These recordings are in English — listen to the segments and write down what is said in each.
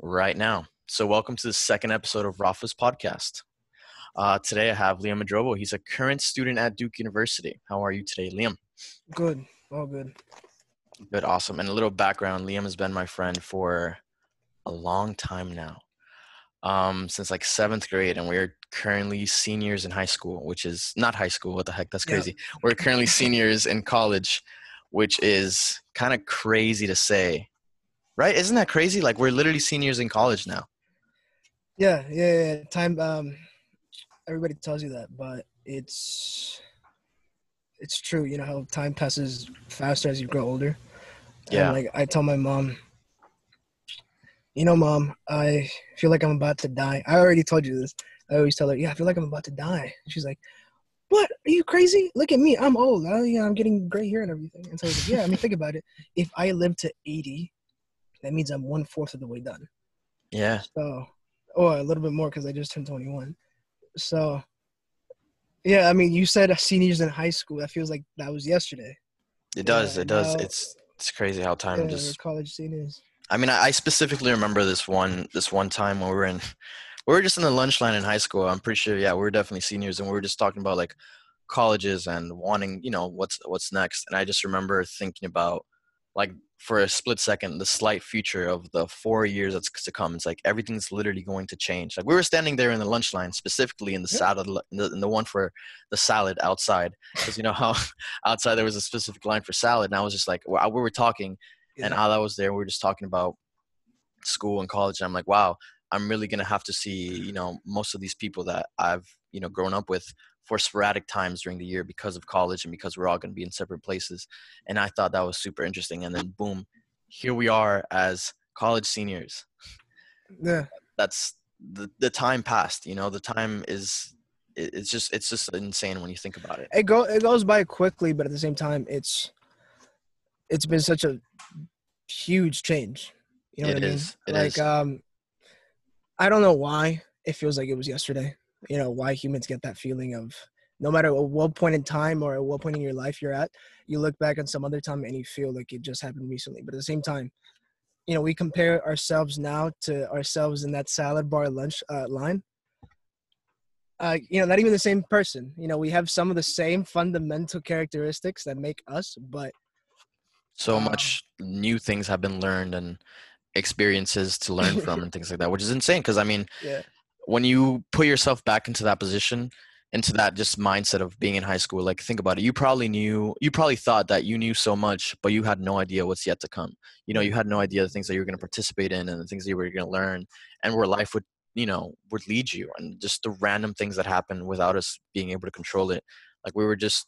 right now. So, welcome to the second episode of Rafa's podcast. Uh, today, I have Liam Madrobo. He's a current student at Duke University. How are you today, Liam? Good. All good. Good, awesome. And a little background Liam has been my friend for a long time now, um, since like seventh grade, and we're currently seniors in high school, which is not high school. What the heck? That's Yeah. crazy. We're currently seniors in college, which is kind of crazy to say, right? Isn't that crazy? Like we're literally seniors in college now. Yeah, yeah, yeah. Time. Um, everybody tells you that, but it's it's true. You know how time passes faster as you grow older. Yeah. And like I tell my mom, you know, mom, I feel like I'm about to die. I already told you this. I always tell her, yeah, I feel like I'm about to die. She's like, what? Are you crazy? Look at me. I'm old. I, yeah, I'm getting gray hair and everything. And so I was like, yeah, I mean, think about it. If I live to 80, that means I'm one fourth of the way done. Yeah. So, or a little bit more because I just turned 21. So, yeah, I mean, you said seniors in high school. That feels like that was yesterday. It does. Yeah, it does. now- It's it's crazy how time Yeah, just. college seniors. I mean, I, I specifically remember this one this one time when we were in, we were just in the lunch line in high school. I'm pretty sure. Yeah, we were definitely seniors, and we were just talking about like colleges and wanting, you know, what's what's next. And I just remember thinking about like for a split second the slight future of the four years that's to come. It's like everything's literally going to change. Like we were standing there in the lunch line, specifically in the Yeah. salad, in the, in the one for the salad outside, because you know how outside there was a specific line for salad, and I was just like, we we were talking and Yeah. Ala was there. We were just talking about school and college. And I'm like, wow, I'm really gonna have to see, you know, most of these people that I've, you know, grown up with for sporadic times during the year because of college and because we're all gonna be in separate places. And I thought that was super interesting. And then boom, here we are as college seniors. Yeah. That's the the time passed. You know, the time is. It's just it's just insane when you think about it. It go it goes by quickly, but at the same time, it's it's been such a huge change. You know It what I mean? is, like is. um, I don't know why it feels like it was yesterday. You know why humans get that feeling of no matter at what point in time or at what point in your life you're at, you look back on some other time and you feel like it just happened recently. But at the same time, you know, we compare ourselves now to ourselves in that salad bar lunch uh, line. Uh, you know, not even the same person. You know, we have some of the same fundamental characteristics that make us, but so Wow. much new things have been learned and experiences to learn from and things like that which is insane because i mean yeah, when you put yourself back into that position into that just mindset of being in high school like think about it you probably knew you probably thought that you knew so much but you had no idea what's yet to come. You know you had no idea the things that you were going to participate in and the things that you were going to learn and where life would you know would lead you and just the random things that happen without us being able to control it. Like we were just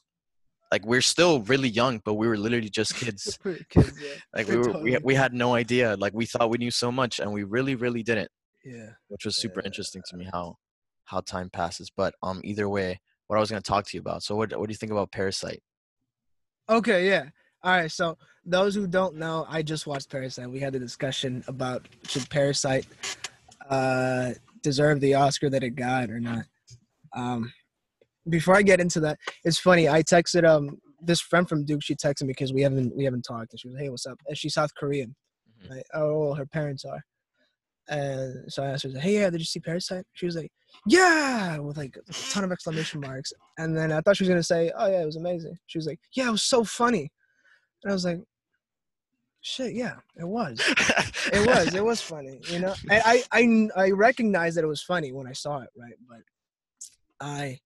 like we're still really young but we were literally just kids. Kids, yeah. like we We're we, we had no idea. Like we thought we knew so much and we really really didn't yeah. which was super Yeah. interesting to me how how time passes but um either way what i was going to talk to you about so what, what do you think about parasite Okay, yeah. All right. So those who don't know, I just watched Parasite. We had a discussion about should Parasite uh, deserve the Oscar that it got or not. Um, before I get into that, it's funny. I texted um this friend from Duke. She texted me because we haven't we haven't talked, and she was, "Hey, what's up?" And she's South Korean. Mhm. Right? Oh, her parents are. And so I asked her, "Hey, yeah, did you see Parasite?" She was like, "Yeah," with like a ton of exclamation marks. And then I thought she was gonna say, "Oh yeah, it was amazing." She was like, "Yeah, it was so funny," and I was like, "Shit, yeah, it was. It was. It was funny, you know." And I I I recognized that it was funny when I saw it, right? But I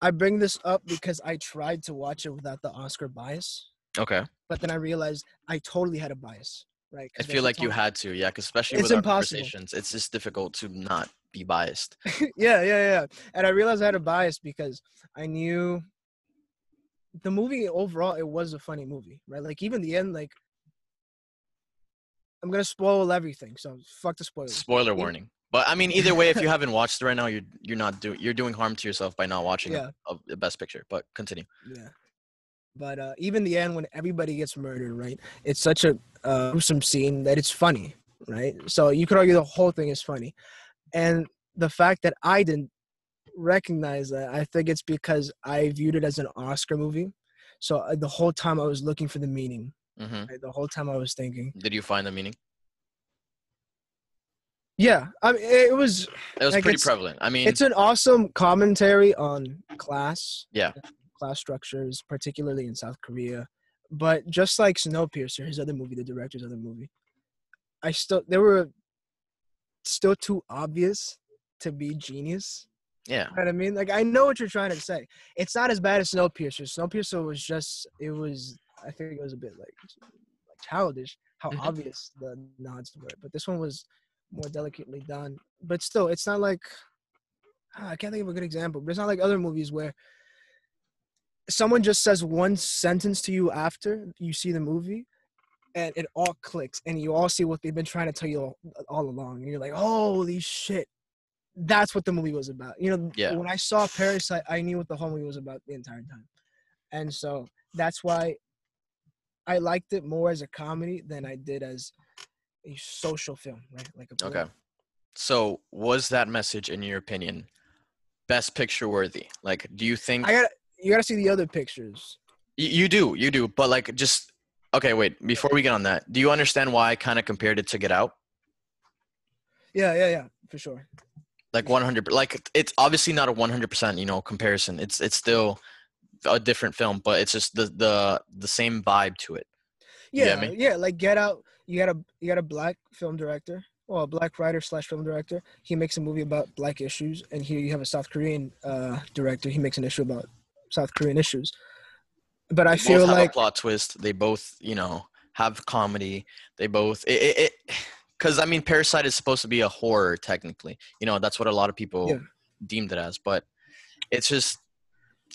I bring this up because I tried to watch it without the Oscar bias, okay but then I realized I totally had a bias, right? i feel like you had to yeah because especially It's with our impossible. conversations it's just difficult to not be biased yeah, yeah, yeah. And I realized I had a bias because I knew the movie overall it was a funny movie, right? Like even the end, like I'm gonna spoil everything, so fuck the spoilers. spoiler warning but i mean either way if you haven't watched it right now you're you're not doing you're doing harm to yourself by not watching Yeah. a, a, the best picture but continue Yeah. But uh, even the end, when everybody gets murdered, right? It's such a uh, gruesome scene that it's funny, right? So you could argue the whole thing is funny, and the fact that I didn't recognize that, I think it's because I viewed it as an Oscar movie. So uh, the whole time I was looking for the meaning. hmm Right? The whole time I was thinking, did you find the meaning Yeah, I mean, it was. It was Like, pretty prevalent. I mean, It's an awesome commentary on class. Yeah. Class structures, particularly in South Korea. But just like Snowpiercer, his other movie, the director's other movie, I still they were still too obvious to be genius. yeah, You know what I mean? Like I know what you're trying to say. It's not as bad as Snowpiercer. Snowpiercer was just it was I think it was a bit like like childish how Mhm. obvious the nods were. But this one was more delicately done. But still, it's not like ah, I can't think of a good example. But it's not like other movies where someone just says one sentence to you after you see the movie and it all clicks and you all see what they've been trying to tell you all, all along and you're like holy shit that's what the movie was about you know Yeah. when i saw parasite i knew what the whole movie was about the entire time and so that's why i liked it more as a comedy than i did as a social film right like a okay. So, was that message, in your opinion, best picture worthy? Like, do you think i gotta you gotta see the other pictures Y- You do, you do. But like, just okay. Wait, before we get on that, do you understand why I kind of compared it to Get Out? yeah yeah yeah for sure Like 100. Like, it's obviously not a 100 percent, you know, comparison. It's it's still a different film, but it's just the the the same vibe to it. You yeah get me? yeah like get out you got a you got a black film director well a black writer slash film director he makes a movie about black issues and here you have a south korean uh director he makes an issue about south korean issues but i They feel like a plot twist. They both, you know, have comedy. They both it because I mean, Parasite is supposed to be a horror technically. You know, that's what a lot of people Yeah. deemed it as. But it's just,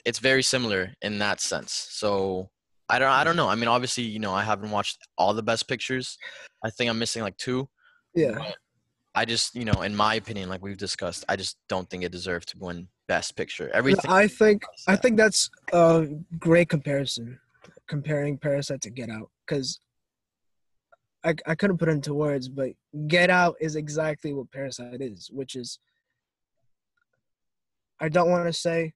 it's very similar in that sense. So I don't, I don't know. I mean, obviously, you know, I haven't watched all the best pictures. I think I'm missing like two. yeah I just, you know, in my opinion, like we've discussed, I just don't think it deserved to win best picture. Everything. i think i think that's a great comparison comparing parasite to get out because I, I couldn't put it into words but get out is exactly what parasite is which is i don't want to say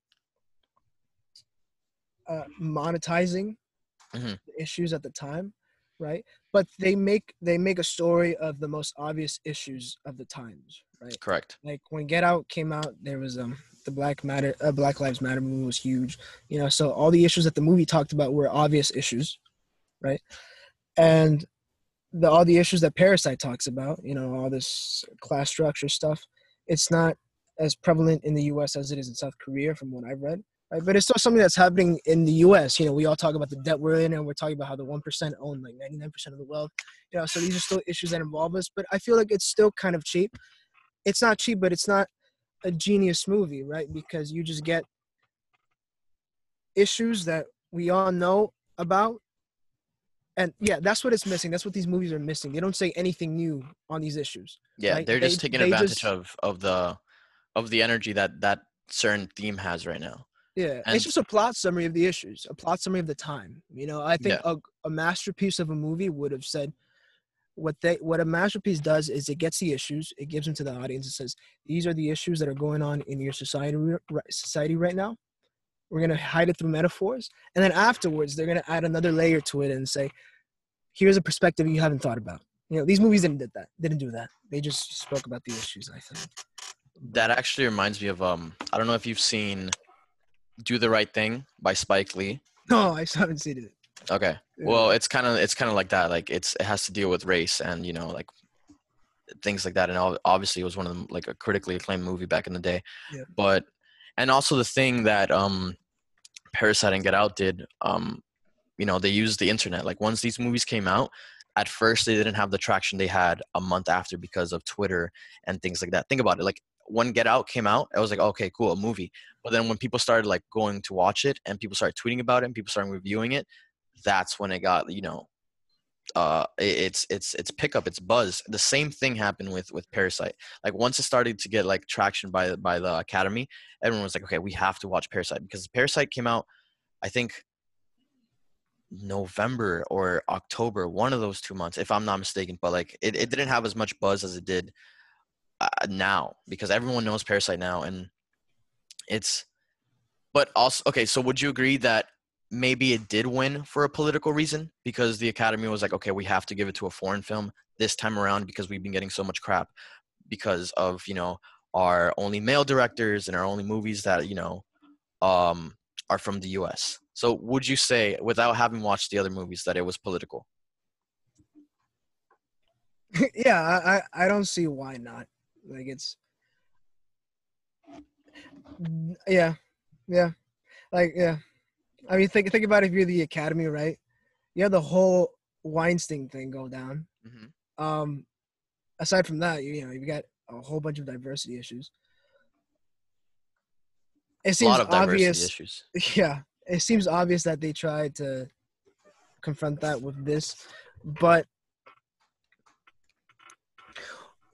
uh, monetizing Mhm. the issues at the time right but they make they make a story of the most obvious issues of the times right Correct. like when Get Out came out, there was um the Black Matter, uh, Black Lives Matter movement was huge, you know. So all the issues that the movie talked about were obvious issues, right? And the all the issues that Parasite talks about, you know, all this class structure stuff, it's not as prevalent in the U.S. as it is in South Korea, from what I've read. Right? But it's still something that's happening in the U.S. You know, we all talk about the debt we're in, and we're talking about how the one percent own like ninety nine percent of the wealth. You know, so these are still issues that involve us. But I feel like it's still kind of cheap it's not cheap, but it's not a genius movie, right? Because you just get issues that we all know about. And yeah, that's what it's missing. That's what these movies are missing. They don't say anything new on these issues. Yeah, Like, they're just they- taking they advantage just- of of the of the energy that that certain theme has right now. Yeah, And- it's just a plot summary of the issues, a plot summary of the time. You know, I think Yeah. a, a masterpiece of a movie would have said what they what a masterpiece does is it gets the issues, it gives them to the audience. It says these are the issues that are going on in your society society right now. We're gonna hide it through metaphors, and then afterwards they're gonna add another layer to it and say, here's a perspective you haven't thought about. You know, these movies didn't did that. Didn't do that. They just spoke about the issues. I think. That actually reminds me of um I don't know if you've seen Do the Right Thing by Spike Lee. No, I haven't seen it. Okay. Yeah. Well, it's kind of it's kind of like that. Like it's it has to deal with race and you know like things like that. And obviously, it was one of them like a critically acclaimed movie back in the day. Yeah. But and also the thing that um Parasite and Get Out did um you know they used the internet. Like once these movies came out, at first they didn't have the traction they had a month after because of Twitter and things like that. Think about it. Like when Get Out came out, I was like, okay, cool, a movie. But then when people started like going to watch it and people started tweeting about it and people started reviewing it, that's when it got you know uh it's it's it's pickup it's buzz. The same thing happened with with parasite. Like once it started to get like traction by by the academy everyone was like okay we have to watch parasite because parasite came out i think november or october one of those two months if i'm not mistaken. But like it, it didn't have as much buzz as it did uh, now because everyone knows parasite now and it's but also okay so would you agree that maybe it did win for a political reason because the academy was like okay we have to give it to a foreign film this time around because we've been getting so much crap because of you know our only male directors and our only movies that you know um, are from the U.S. So would you say, without having watched the other movies, that it was political? yeah, I, I I don't see why not. Like it's yeah, yeah, like yeah. I mean, think think about if you're the Academy, right? You have the whole Weinstein thing go down. Mhm. Um, aside from that, you, you know, you've got a whole bunch of diversity issues. It A seems lot of diversity obvious. issues. Yeah, it seems obvious that they tried to confront that with this, but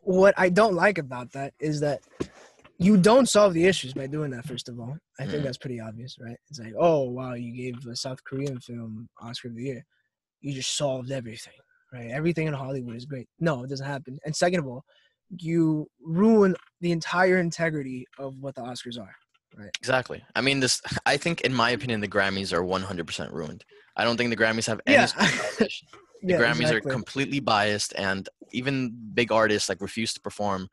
what I don't like about that is that you don't solve the issues by doing that. First of all, I think Mm. that's pretty obvious, right? It's like, oh wow, you gave a South Korean film Oscar of the Year, you just solved everything, right? Everything in Hollywood is great. No, it doesn't happen. And second of all, you ruin the entire integrity of what the Oscars are. Right exactly. I mean, this. I think, in my opinion, the Grammys are 100% ruined. I don't think the Grammys have any. Yeah. sort of foundation. The Yeah, Grammys are completely biased, and even big artists like refuse to perform.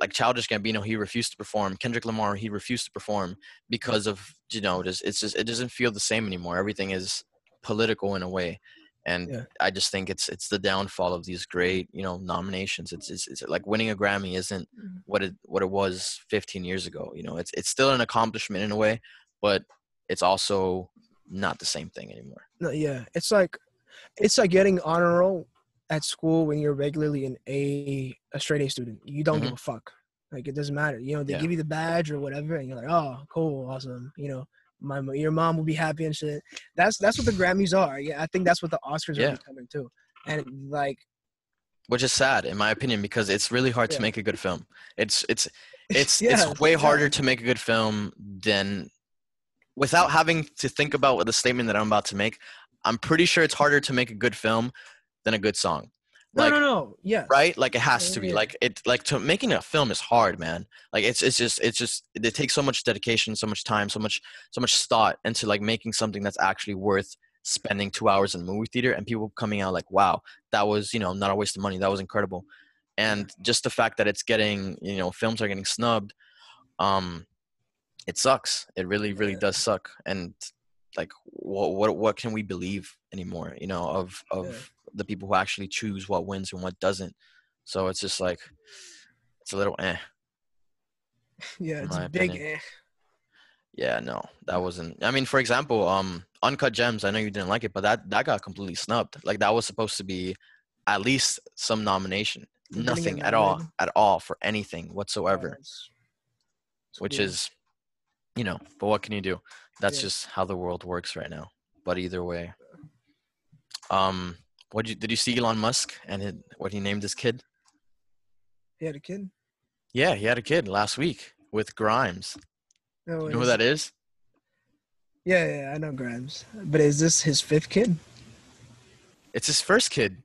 Like Childish Gambino, he refused to perform. Kendrick Lamar, he refused to perform because of you know, just it's just it doesn't feel the same anymore. Everything is political in a way, and Yeah. I just think it's it's the downfall of these great you know nominations. It's it's, it's like winning a Grammy isn't Mhm. what it what it was 15 years ago. You know, it's it's still an accomplishment in a way, but it's also not the same thing anymore. No, yeah, it's like it's like getting honor roll at school when you're regularly an A a straight A student. You don't give mm-hmm. a fuck. Like it doesn't matter. You know, they Yeah. give you the badge or whatever, and you're like, oh, cool, awesome. You know, my your mom will be happy and shit. That's that's what the Grammys are. Yeah, I think that's what the Oscars Yeah. are becoming too. And like, Which is sad in my opinion because it's really hard Yeah. to make a good film. It's it's it's it's way harder to make a good film than without having to think about what the statement that I'm about to make. I'm pretty sure it's harder to make a good film than a good song. No, Like no, no. Yeah, right? Like it has to be. Like it like to making a film is hard, man. Like it's it's just it's just it takes so much dedication, so much time, so much so much thought into like making something that's actually worth spending two hours in a movie theater and people coming out like, wow, that was, you know, not a waste of money. That was incredible. And just the fact that it's getting, you know, films are getting snubbed, um, it sucks. It really, really Yeah. does suck. And like what what what can we believe anymore, you know, of of Yeah. the people who actually choose what wins and what doesn't. So it's just like it's a little eh. yeah. It's a big. Eh. Yeah, no, that wasn't. I mean, for example, um, Uncut Gems. I know you didn't like it, but that that got completely snubbed. Like that was supposed to be at least some nomination. Didn't Nothing at all, at all for anything whatsoever. Yeah, it's- it's Which is, you know, but what can you do? That's Yeah. just how the world works right now. But either way, um, what you did you see Elon Musk and it, what he named his kid? he had a kid. Yeah, he had a kid last week with Grimes. No, You know who that is? Yeah, yeah, I know Grimes. But is this his fifth kid? It's his first kid.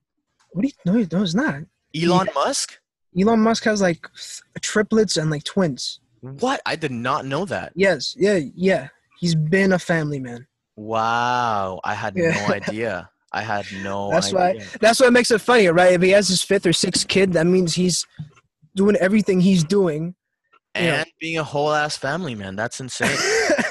What do you? No, no, it's not. Elon Musk. Elon Musk has like th- triplets and like twins. What? I did not know that. Yes, yeah, yeah. He's been a family man. Wow, I had Yeah. no idea. I had no That's why- idea. That's what makes it funny, right? If he has his fifth or sixth kid, that means he's doing everything he's doing. Yeah. And being a whole ass family man, that's insane.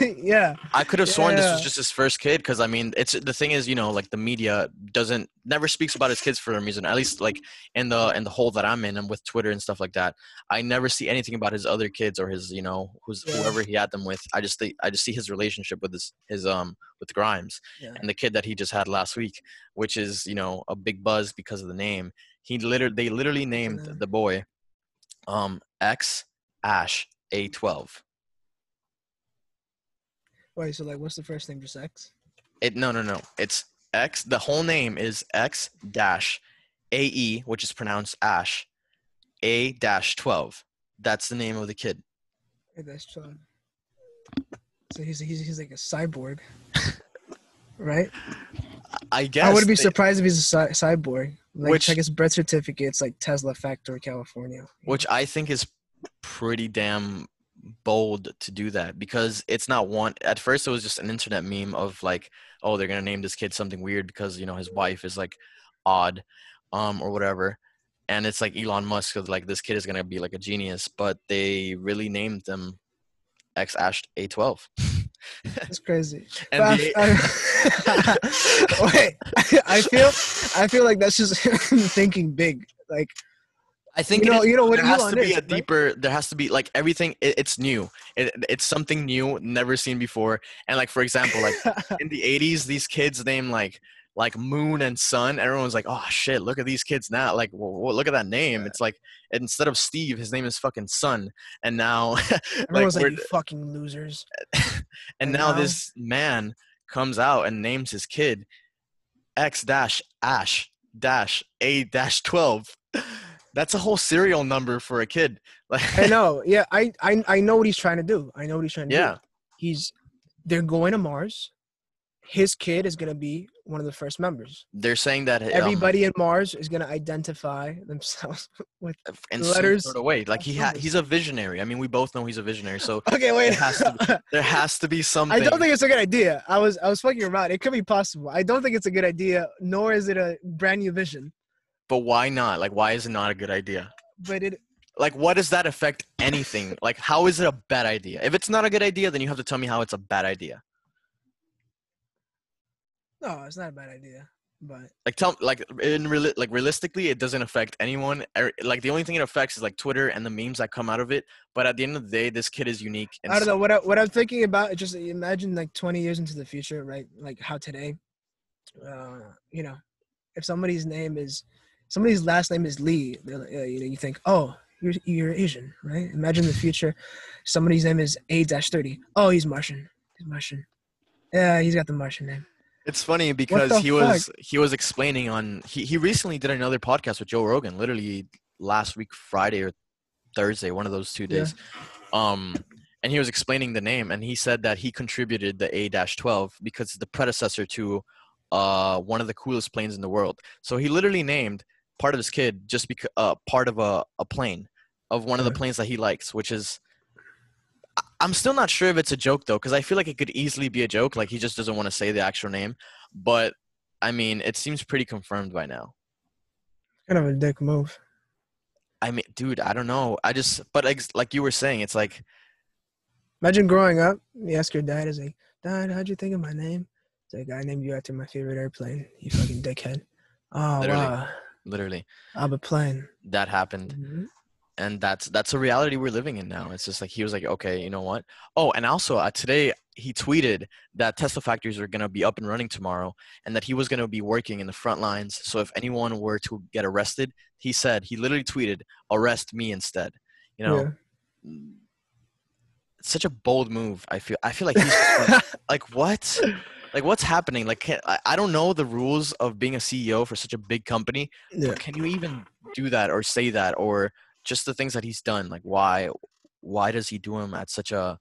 yeah, I could have sworn this was just his first kid because I mean, it's the thing is, you know, like the media doesn't never speaks about his kids for a reason. At least like in the in the hole that I'm in and with Twitter and stuff like that, I never see anything about his other kids or his, you know, who's Yeah. whoever he had them with. I just think I just see his relationship with his his um with Grimes yeah. and the kid that he just had last week, which is you know a big buzz because of the name. He literally they literally named the boy um X Ash A12. Wait, so like, what's the first name? Just X? It no no no. It's X. The whole name is X dash A E, which is pronounced Ash, A dash twelve. That's the name of the kid. Hey, that's John. So he's he's he's like a cyborg, right? I guess. I wouldn't be they- surprised if he's a cy- cyborg. Like, Which- check his birth certificate. It's like Tesla Factory, California. which I think is pretty damn bold to do that because it's not one. At first, it was just an internet meme of like, oh, they're gonna name this kid something weird because you know his wife is like odd, um, or whatever. and it's like Elon Musk. 'cause, Like this kid is gonna be like a genius, but they really named them X Ash A12. It's crazy. I- I- wait, I feel I feel like that's just thinking big. Like I think you know, is- you know what there has Elon to be is, a right? deeper. There has to be like everything. It, it's new. It, it's something new, never seen before. And like for example, like in the 80s these kids named like like moon and sun everyone's like oh shit look at these kids now like look at that name it's like instead of steve his name is fucking sun and now Everyone's like, you fucking losers. and and now now- this man comes out and names his kid x dash ash dash a dash 12 that's a whole serial number for a kid like I know. Yeah, I, I I know what he's trying to do. I know what he's trying to do. yeah He's they're going to Mars. His kid is gonna be one of the first members. they're saying that um, Everybody in Mars is gonna identify themselves with. in some letters sort of way like he ha- he's a visionary i mean we both know he's a visionary so Okay, wait. Has to there has to be something I don't think it's a good idea. I was I was fucking around. It could be possible. I don't think it's a good idea, nor is it a brand new vision. But why not like why is it not a good idea But it like what does that affect anything like how is it a bad idea if it's not a good idea then you have to tell me how it's a bad idea no, it's not a bad idea. But like tell like in real like realistically it doesn't affect anyone Er- like the only thing it affects is like twitter and the memes that come out of it but at the end of the day this kid is unique and I don't so- know what I, what I'm thinking about. Just imagine like 20 years into the future, right? Like how today, uh, you know, if somebody's name is somebody's last name is Lee, like, uh, you know, you think, oh, you're you're Asian, right? Imagine the future, somebody's name is A 30. Oh, he's Martian. He's Martian. Yeah, he's got the Martian name. It's funny because he was he was explaining on he, he recently did another podcast with Joe Rogan, literally last week Friday or Thursday, one of those two days. Yeah. days. Um and he was explaining the name and he said that he contributed the A-12 because it's the predecessor to uh one of the coolest planes in the world. So he literally named part of his kid just because uh part of a, a plane of one of the planes that he likes, which is I'm still not sure if it's a joke though, because I feel like it could easily be a joke. Like he just doesn't want to say the actual name. But I mean, it seems pretty confirmed by now. Kind of a dick move. I mean, dude, I don't know. I just, but like, like you were saying, it's like, Imagine growing up, you ask your dad, is like, Dad, how'd you think of my name? It's like, I named you after my favorite airplane. You fucking dickhead. Oh Literally. wow, literally, I'm a plane. that happened, Mhm. and that's that's a reality we're living in now. It's just like he was like, okay, you know what? Oh, and also uh, today he tweeted that Tesla factories are gonna be up and running tomorrow, and that he was gonna be working in the front lines. So if anyone were to get arrested, he said he literally tweeted, "Arrest me instead." You know, Yeah. such a bold move. I feel. I feel like he's like what like what's happening? Like can, I, I don't know the rules of being a ceo for such a big company yeah. but can you even do that or say that or just the things that he's done? Like why why does he do them at such a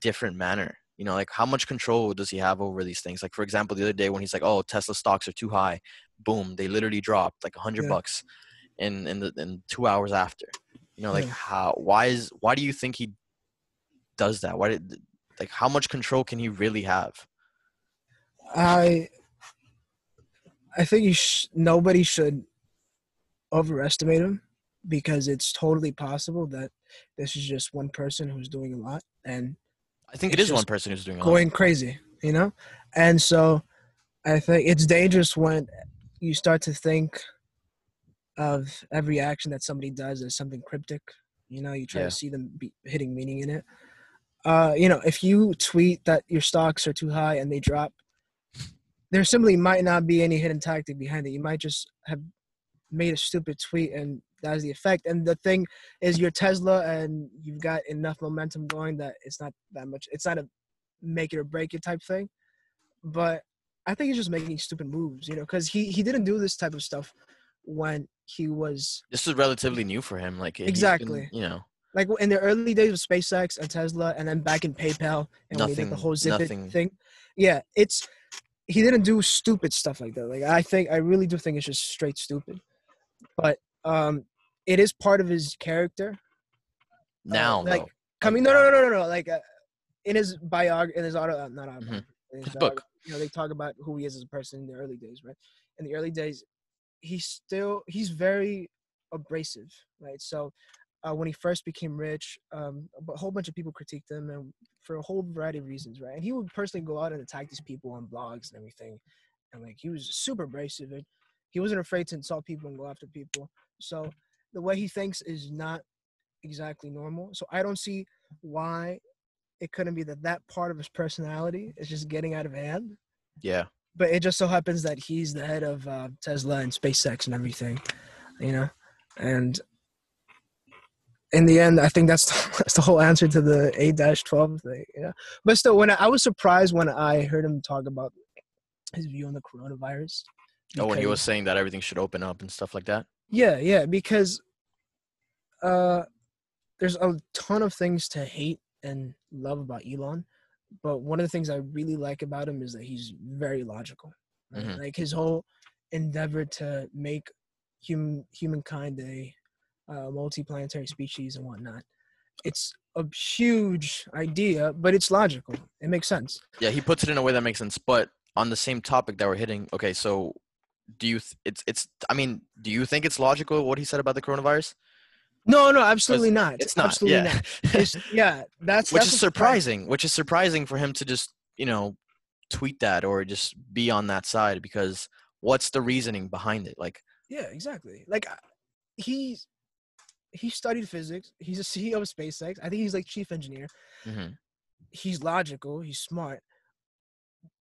different manner? You know like how much control does he have over these things? Like for example the other day when he's like oh tesla stocks are too high boom they literally dropped like a hundred Yeah. bucks in in the in two hours after. You know like Yeah. how why is why do you think he does that? Why did like how much control can he really have I I think you sh- nobody should overestimate him because it's totally possible that this is just one person who's doing a lot and I think It's one person who's doing a lot. going crazy, you know? And so I think it's dangerous when you start to think of every action that somebody does as something cryptic. You know, you try Yeah. to see them be hitting meaning in it. Uh, you know, if you tweet that your stocks are too high and they drop, there simply might not be any hidden tactic behind it. You might just have made a stupid tweet and that's the effect. And the thing is you're Tesla and you've got enough momentum going that it's not that much it's not a make it or break it type thing. But I think he's just making stupid moves, you know, because he, he didn't do this type of stuff when he was This is relatively new for him. Like he's been, Exactly. you know, like in the early days of SpaceX and Tesla, and then back in PayPal and when he did the Nothing- whole Zip nothing- thing. Yeah, it's he didn't do stupid stuff like that. Like I think I really do think it's just straight stupid. But um, it is part of his character. now like, though. Coming no no no no no like uh, in his biography in his auto uh, not in Mm-hmm. His biog- book. You know they talk about who he is as a person in the early days, right? In the early days, he's still he's very abrasive, right? So uh, when he first became rich, um, a whole bunch of people critiqued him, and for a whole variety of reasons, right? And he would personally go out and attack these people on blogs and everything, and like he was super abrasive, and he wasn't afraid to insult people and go after people. So the way he thinks is not exactly normal. So I don't see why it couldn't be that that part of his personality is just getting out of hand. Yeah. But it just so happens that he's the head of uh, Tesla and SpaceX and everything, you know, and in the end, I think that's the, that's the whole answer to the A twelve thing. Yeah, but still, when I, I, was surprised when I heard him talk about his view on the coronavirus. Oh, when he was saying that everything should open up and stuff like that. Yeah, yeah, because uh, there's a ton of things to hate and love about Elon, but one of the things I really like about him is that he's very logical. Right? Mm-hmm. Like his whole endeavor to make human humankind a uh, multi-planetary species and whatnot. It's a huge idea, but it's logical. It makes sense. Yeah, he puts it in a way that makes sense. But on the same topic that we're hitting, okay, so do you? Th- it's it's. I mean, do you think it's logical what he said about the coronavirus? No, no, absolutely not. It's not. Absolutely yeah. not. It's, yeah, that's which that's is surprising. Which is surprising for him to just you know tweet that or just be on that side because what's the reasoning behind it? Like yeah, exactly. Like he's he studied physics. He's a CEO of SpaceX. I think he's like chief engineer. Mm-hmm. He's logical. He's smart.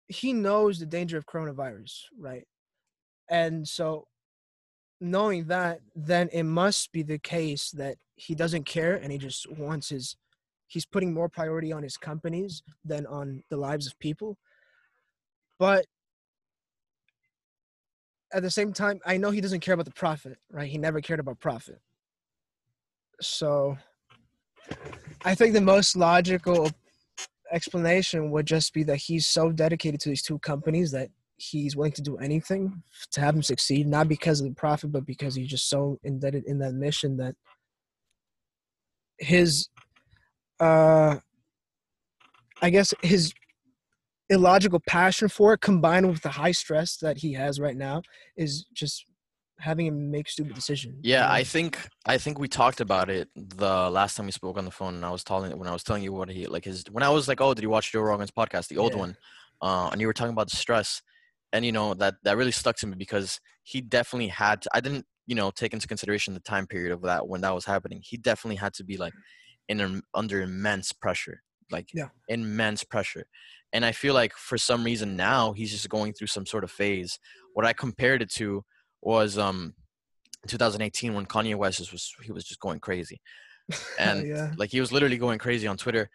He knows the danger of coronavirus, right? And so, knowing that, then it must be the case that he doesn't care and he just wants his. He's putting more priority on his companies than on the lives of people. But at the same time, I know he doesn't care about the profit, right? He never cared about profit. So I think the most logical explanation would just be that he's so dedicated to these two companies that he's willing to do anything to have them succeed, not because of the profit, but because he's just so indebted in that mission that his, uh, I guess his illogical passion for it combined with the high stress that he has right now is just having him make stupid decisions. Yeah, you know? I think I think we talked about it the last time we spoke on the phone, and I was telling when I was telling you what he like his when I was like, oh, did you watch Joe Rogan's podcast, the old yeah. one, uh, and you were talking about the stress, and you know that that really stuck to me because he definitely had. To, I didn't you know take into consideration the time period of that when that was happening. He definitely had to be like in under immense pressure, like yeah. immense pressure. And I feel like for some reason now he's just going through some sort of phase. What I compared it to was um 2018 when Kanye West was he was just going crazy, and yeah. like he was literally going crazy on Twitter,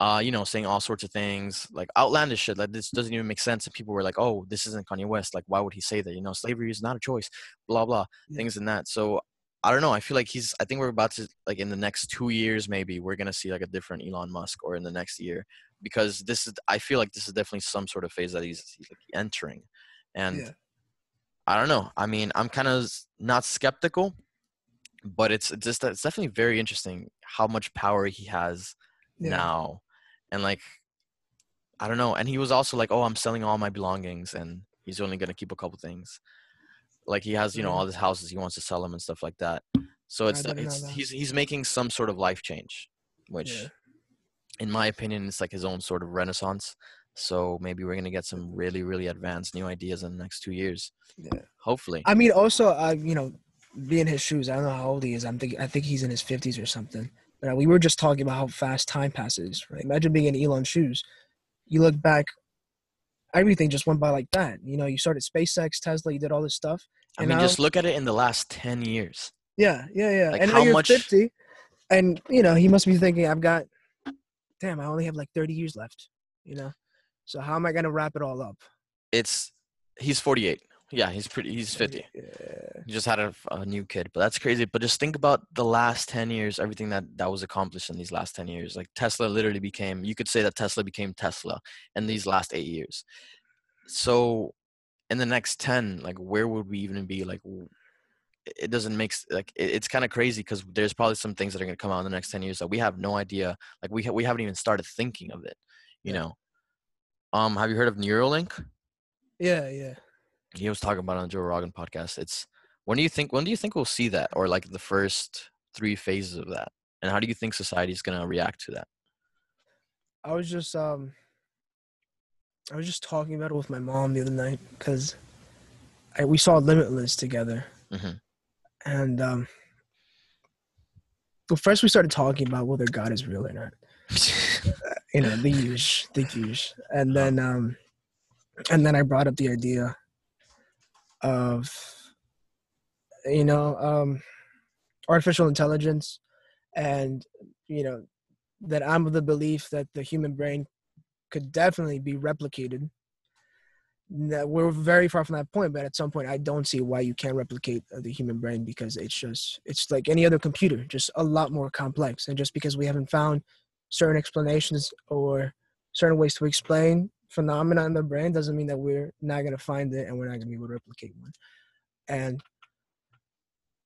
uh, you know, saying all sorts of things like outlandish shit. Like this doesn't even make sense. And people were like, "Oh, this isn't Kanye West. Like, why would he say that? You know, slavery is not a choice." Blah blah yeah. things and that. So I don't know. I feel like he's. I think we're about to like in the next two years, maybe we're gonna see like a different Elon Musk, or in the next year, because this is. I feel like this is definitely some sort of phase that he's, he's like entering, and yeah. I don't know. I mean, I'm kind of not skeptical, but it's just it's definitely very interesting how much power he has yeah. now, and like I don't know. And he was also like, "Oh, I'm selling all my belongings, and he's only gonna keep a couple things." Like he has, you know, all his houses, he wants to sell them and stuff like that. So it's it's he's he's making some sort of life change, which, yeah. in my opinion, it's like his own sort of renaissance. So maybe we're gonna get some really, really advanced new ideas in the next two years. Yeah. Hopefully. I mean, also, uh, you know, be in his shoes. I don't know how old he is. I'm thinking. I think he's in his fifties or something. But uh, we were just talking about how fast time passes. Right? Imagine being in Elon's shoes. You look back, everything just went by like that. You know, you started SpaceX, Tesla. You did all this stuff. I mean, now, just look at it in the last ten years. Yeah, yeah, yeah. Like and now you're much... fifty, and you know he must be thinking, "I've got, damn, I only have like thirty years left." You know. So how am I gonna wrap it all up? It's he's 48. Yeah, he's pretty. He's 50. Yeah. He just had a, a, new kid, but that's crazy. But just think about the last 10 years, everything that that was accomplished in these last 10 years. Like Tesla literally became. You could say that Tesla became Tesla in these last eight years. So, in the next 10, like where would we even be? Like, it doesn't make like it's kind of crazy because there's probably some things that are going to come out in the next 10 years that we have no idea. Like we ha- we haven't even started thinking of it. You yeah. know um, have you heard of Neuralink? Yeah, yeah. He was talking about on Joe Rogan podcast. It's When do you think when do you think we'll see that or like the first three phases of that? And how do you think society is gonna react to that? I was just um I was just talking about it with my mom the other night because we saw Limitless together, Mhm. and um, well, first we started talking about whether God is real or not. You know, the use the use and then um, and then I brought up the idea of you know um, artificial intelligence, and you know that I'm of the belief that the human brain could definitely be replicated. That we're very far from that point, but at some point, I don't see why you can't replicate the human brain because it's just it's like any other computer, just a lot more complex. And just because we haven't found certain explanations or certain ways to explain phenomena in the brain doesn't mean that we're not gonna find it and we're not gonna be able to replicate one. And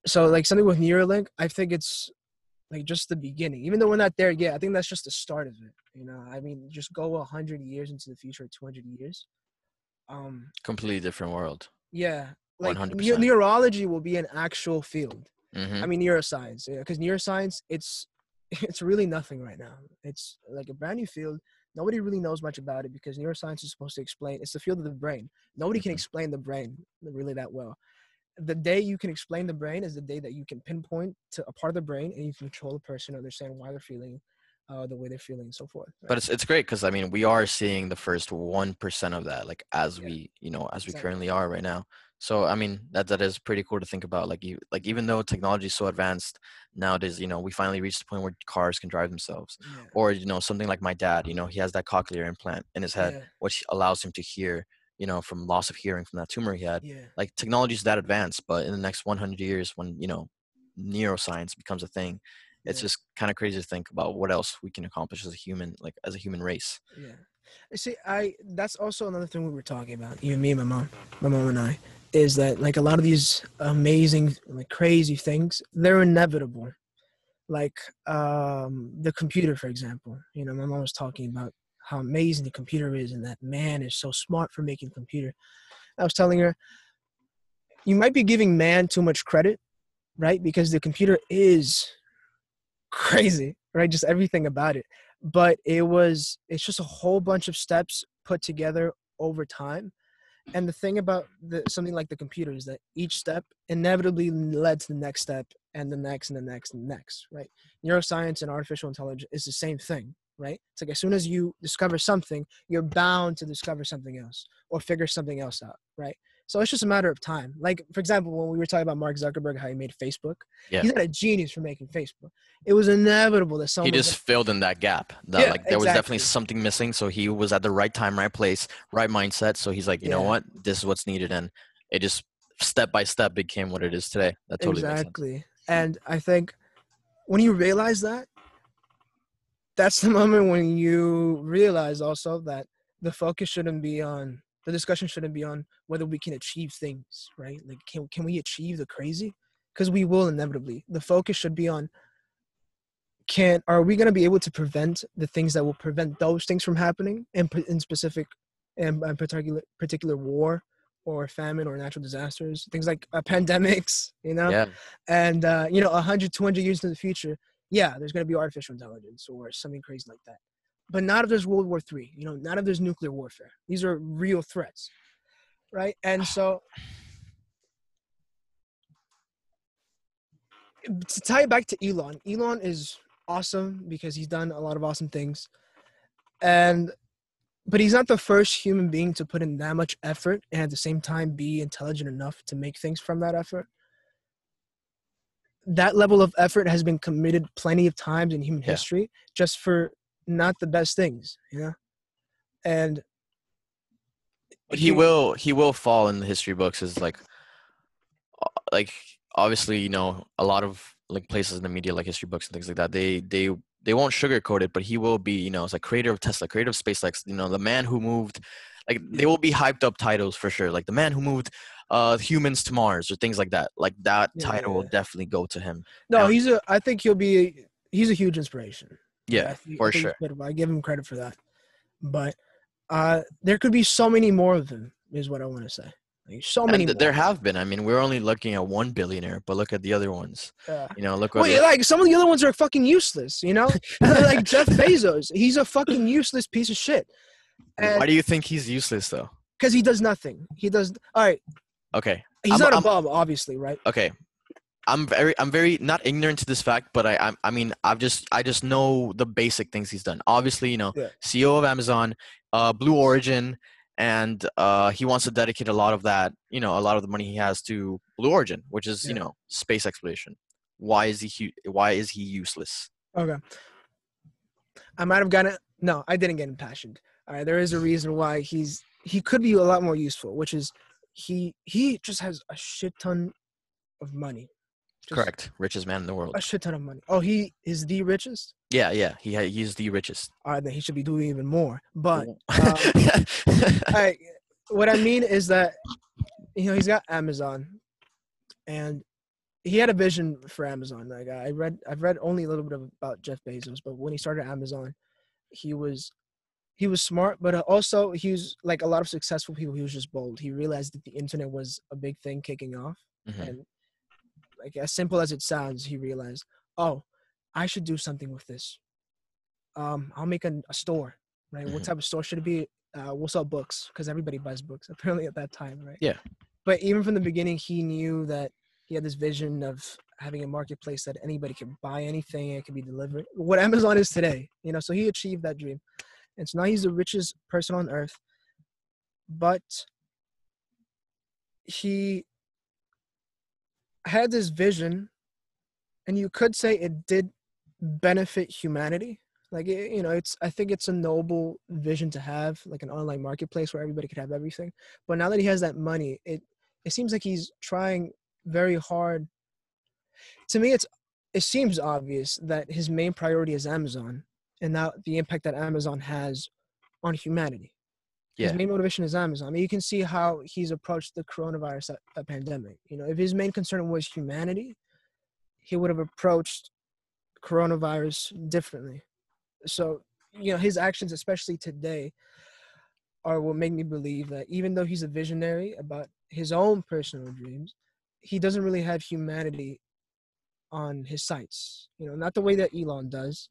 so, like something with Neuralink, I think it's like just the beginning. Even though we're not there yet, I think that's just the start of it. You know, I mean, just go a hundred years into the future, two hundred years. Um, Completely different world. yeah, like 100%. neu- neurology will be an actual field. hmm I mean, neuroscience, because neuroscience, it's it's really nothing right now. It's like a brand new field. Nobody really knows much about it because neuroscience is supposed to explain. It's the field of the brain. Nobody can Mhm. explain the brain really that well. The day you can explain the brain is the day that you can pinpoint to a part of the brain and you can control the person, understand why they're feeling uh, the way they're feeling, and so forth. But it's it's great because I mean we are seeing the first one percent of that, like as Yeah. we you know as we Exactly. currently are right now. So I mean that that is pretty cool to think about. Like you like even though technology is so advanced nowadays, you know we finally reached the point where cars can drive themselves, Yeah. or you know something like my dad. You know he has that cochlear implant in his head, Yeah. which allows him to hear. You know from loss of hearing from that tumor he had. Yeah. Like technology is that advanced, but in the next 100 years, when you know neuroscience becomes a thing, it's Yeah. just kind of crazy to think about what else we can accomplish as a human, like as a human race. Yeah. See, I that's also another thing we were talking about, you, me, and my mom, my mom and I, is that like a lot of these amazing, like crazy things, they're inevitable. Like um, the computer, for example. You know, my mom was talking about how amazing the computer is, and that man is so smart for making computer. I was telling her, you might be giving man too much credit, right? Because the computer is crazy, right? Just everything about it. But it was it's just a whole bunch of steps put together over time. And the thing about the, something like the computer is that each step inevitably led to the next step and the next and the next and the next right? Neuroscience and artificial intelligence is the same thing right? It's like as soon as you discover something you're bound to discover something else or figure something else out right so it's just a matter of time like for example when we were talking about mark zuckerberg how he made facebook Yeah. he's not a genius for making facebook it was inevitable that someone he just filled in that gap. That Yeah, like there was definitely something missing. So he was at the right time, right place, right mindset. So he's like, you know what, this is what's needed, and it just step by step became what it is today. That totally makes sense. exactly and i think when you realize that that's the moment when you realize also that the focus shouldn't be on the discussion shouldn't be on whether we can achieve things right? Like can, can we achieve the crazy? Because we will inevitably. The focus should be on can are we going to be able to prevent the things that will prevent those things from happening in, in specific in particular particular war or famine or natural disasters things like uh, pandemics you know? Yeah, and uh, you know 100 200 years in the future yeah there's going to be artificial intelligence or something crazy like that but not if there's world war three you know not if there's nuclear warfare. These are real threats right? And so to tie it back to elon elon is awesome because he's done a lot of awesome things. And but he's not the first human being to put in that much effort and at the same time be intelligent enough to make things from that effort. That level of effort has been committed plenty of times in human Yeah. history just for not the best things you know? And but he he- will he will fall in the history books as like uh, like obviously you know a lot of like places in the media like history books and things like that they they they won't sugarcoat it but he will be you know it's like creator of tesla creator of spacex you know the man who moved like they will be hyped up titles for sure like the man who moved uh humans to mars or things like that like that Yeah, title yeah, will definitely go to him. No Yeah. he's a i think he'll be he's a huge inspiration yeah I think- for sure. I give him credit for that. But uh, there could be so many more of them, is what I want to say. Like, so many. th- there have been. I mean, we're only looking at one billionaire, but look at the other ones. Yeah. You know, look. Wait, like some of the other ones are fucking useless. You know, like Jeff Bezos. He's a fucking useless piece of shit. why do you think he's useless though? Because he does nothing. He does. All right. Okay, He's I'm- not a I'm- bum, obviously, right? okay. I'm very, I'm very not ignorant to this fact, but I, I, I mean, I've just, I just know the basic things he's done. Obviously, you know, Yeah. CEO of Amazon, uh, Blue Origin, and uh, he wants to dedicate a lot of that, you know, a lot of the money he has to Blue Origin, which is, you know, space exploration. Why is he, hu- why is he useless? Okay. I might have gotten no, I didn't get impassioned. All right, there is a reason why he's he could be a lot more useful, which is he he just has a shit ton of money. Just Correct, richest man in the world. A shit ton of money. Oh, he is the richest. Yeah, yeah, he, ha- he's the richest. All right, then he should be doing even more. But uh, I, what I mean is that you know he's got Amazon, and he had a vision for Amazon. Like I read, I've read only a little bit of, about Jeff Bezos, but when he started Amazon, he was he was smart, but uh, also he was like a lot of successful people. He was just bold. He realized that the internet was a big thing kicking off, Mhm. and like as simple as it sounds, he realized, oh, I should do something with this. Um, I'll make a, a store, right? What Mhm. type of store should it be? Uh, we'll sell books because everybody buys books apparently at that time, right? Yeah. But even from the beginning, he knew that he had this vision of having a marketplace that anybody can buy anything and it can be delivered. What Amazon is today, you know. So he achieved that dream, and so now he's the richest person on earth. But he had this vision, and you could say it did benefit humanity. Like you know, it's I think it's a noble vision to have, like an online marketplace where everybody could have everything. But now that he has that money, it it seems like he's trying very hard. To me, it's it seems obvious that his main priority is Amazon, and now the impact that Amazon has on humanity. His main motivation is Amazon. I mean, you can see how he's approached the coronavirus uh, pandemic. You know, if his main concern was humanity, he would have approached coronavirus differently. So, you know, his actions, especially today, are what make me believe that even though he's a visionary about his own personal dreams, he doesn't really have humanity on his sights. You know, not the way that Elon does,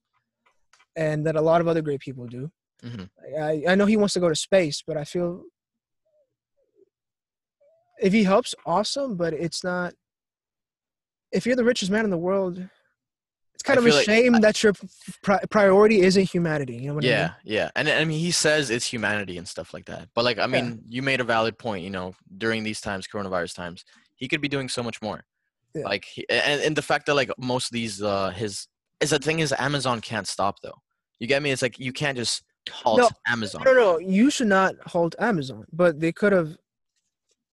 and that a lot of other great people do. Mhm. I, I know he wants to go to space, but I feel if he helps, awesome. But it's not. If you're the richest man in the world, it's kind I of a feel like- shame that your pri- priority isn't humanity. You know what I mean? Yeah, yeah, and I mean he says it's humanity and stuff like that. But like I mean, you made a valid point. You know, during these times, coronavirus times, he could be doing so much more. Yeah. Like, he, and and the fact that like most of these uh his is the thing is Amazon can't stop though. You get me? It's like you can't just halt No, Amazon. No, no, you should not hold Amazon, but they could have,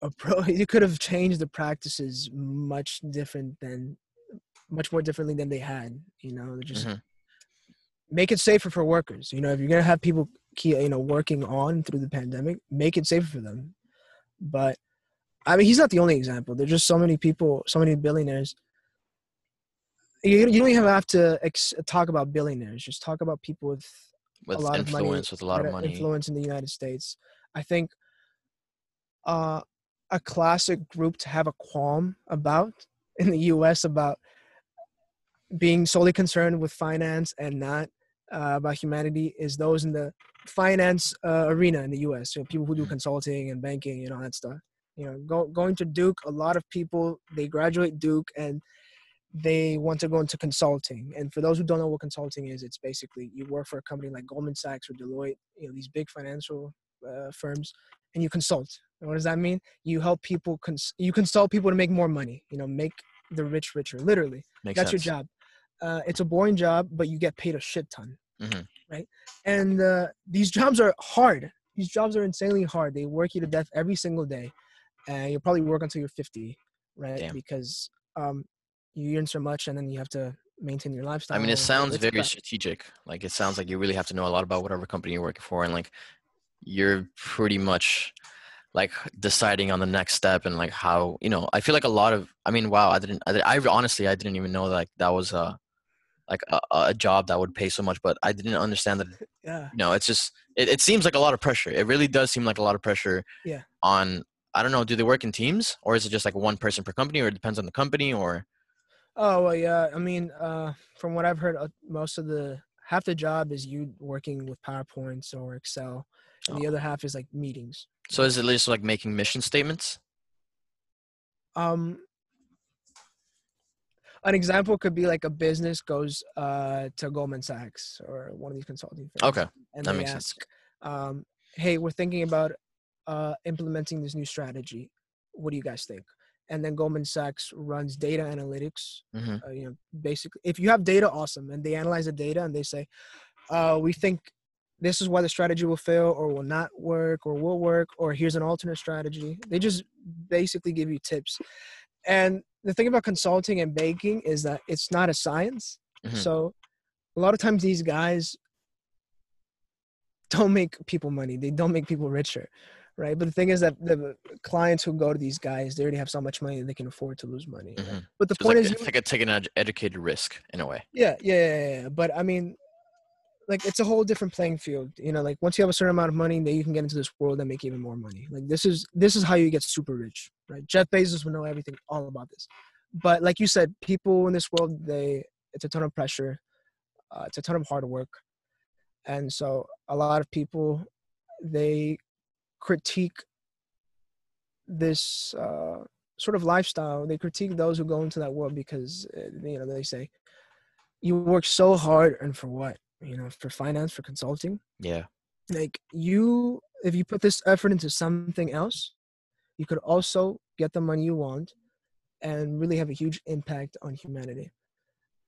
you could have changed the practices much different than, much more differently than they had. You know, just Mhm. make it safer for workers. You know, if you're gonna have people, you know, working on through the pandemic, make it safer for them. But I mean, he's not the only example. There's just so many people, so many billionaires. You, you don't even have to ex- talk about billionaires. Just talk about people with with a lot of money, influence, with a lot of money. influence in the United States. I think uh, a classic group to have a qualm about in the U.S. about being solely concerned with finance and not uh, about humanity is those in the finance uh, arena in the U.S. So people who do Mhm. consulting and banking and all that stuff. You know, go, going to Duke, a lot of people they graduate Duke and they want to go into consulting. And for those who don't know what consulting is, it's basically you work for a company like Goldman Sachs or Deloitte, you know, these big financial uh, firms, and you consult. And what does that mean? You help people, cons- you consult people to make more money, you know, make the rich richer, literally. Makes That's sense. your job. Uh, it's a boring job, but you get paid a shit ton, Mhm. right? And uh, these jobs are hard. These jobs are insanely hard. They work you to death every single day, and you'll probably work until you're 50, right? Damn. Because um, you earn so much, and then you have to maintain your lifestyle. I mean, it sounds very crap. strategic. Like it sounds like you really have to know a lot about whatever company you're working for, and like you're pretty much like deciding on the next step and like how you know. I feel like a lot of. I mean, wow, I didn't. I, I honestly, I didn't even know like that was a like a, a job that would pay so much, but I didn't understand that. Yeah. You know, it's just it, it seems like a lot of pressure. It really does seem like a lot of pressure. Yeah. On I don't know. Do they work in teams, or is it just like one person per company, or it depends on the company, or? Oh well, yeah. I mean, uh, from what I've heard, uh, most of the half the job is you working with PowerPoints or Excel, and the Oh. other half is like meetings. So is it just like making mission statements? Um, an example could be like a business goes uh, to Goldman Sachs or one of these consulting firms. Okay. and that they makes sense. ask, um, "Hey, we're thinking about uh, implementing this new strategy. What do you guys think?" And then Goldman Sachs runs data analytics. hmm Uh, you know, basically, if you have data, awesome, and they analyze the data and they say, uh, "We think this is why the strategy will fail, or will not work, or will work, or here's an alternate strategy." They just basically give you tips. And the thing about consulting and banking is that it's not a science. Mhm. So a lot of times these guys don't make people money. They don't make people richer, right? But the thing is that the clients who go to these guys, they already have so much money that they can afford to lose money. right? Mhm. But the It's point like, is, it's you- like a taking an educated risk in a way. yeah, yeah, yeah, yeah, yeah. But I mean, like it's a whole different playing field. You know, like once you have a certain amount of money, then you can get into this world and make even more money. Like this is this is how you get super rich, right? Jeff Bezos will know everything all about this. But like you said, people in this world, they it's a ton of pressure, uh, it's a ton of hard work, and so a lot of people they critique this uh, sort of lifestyle. They critique those who go into that world because uh, you know they say you work so hard and for what you know for finance for consulting Yeah. like you if you put this effort into something else you could also get the money you want and really have a huge impact on humanity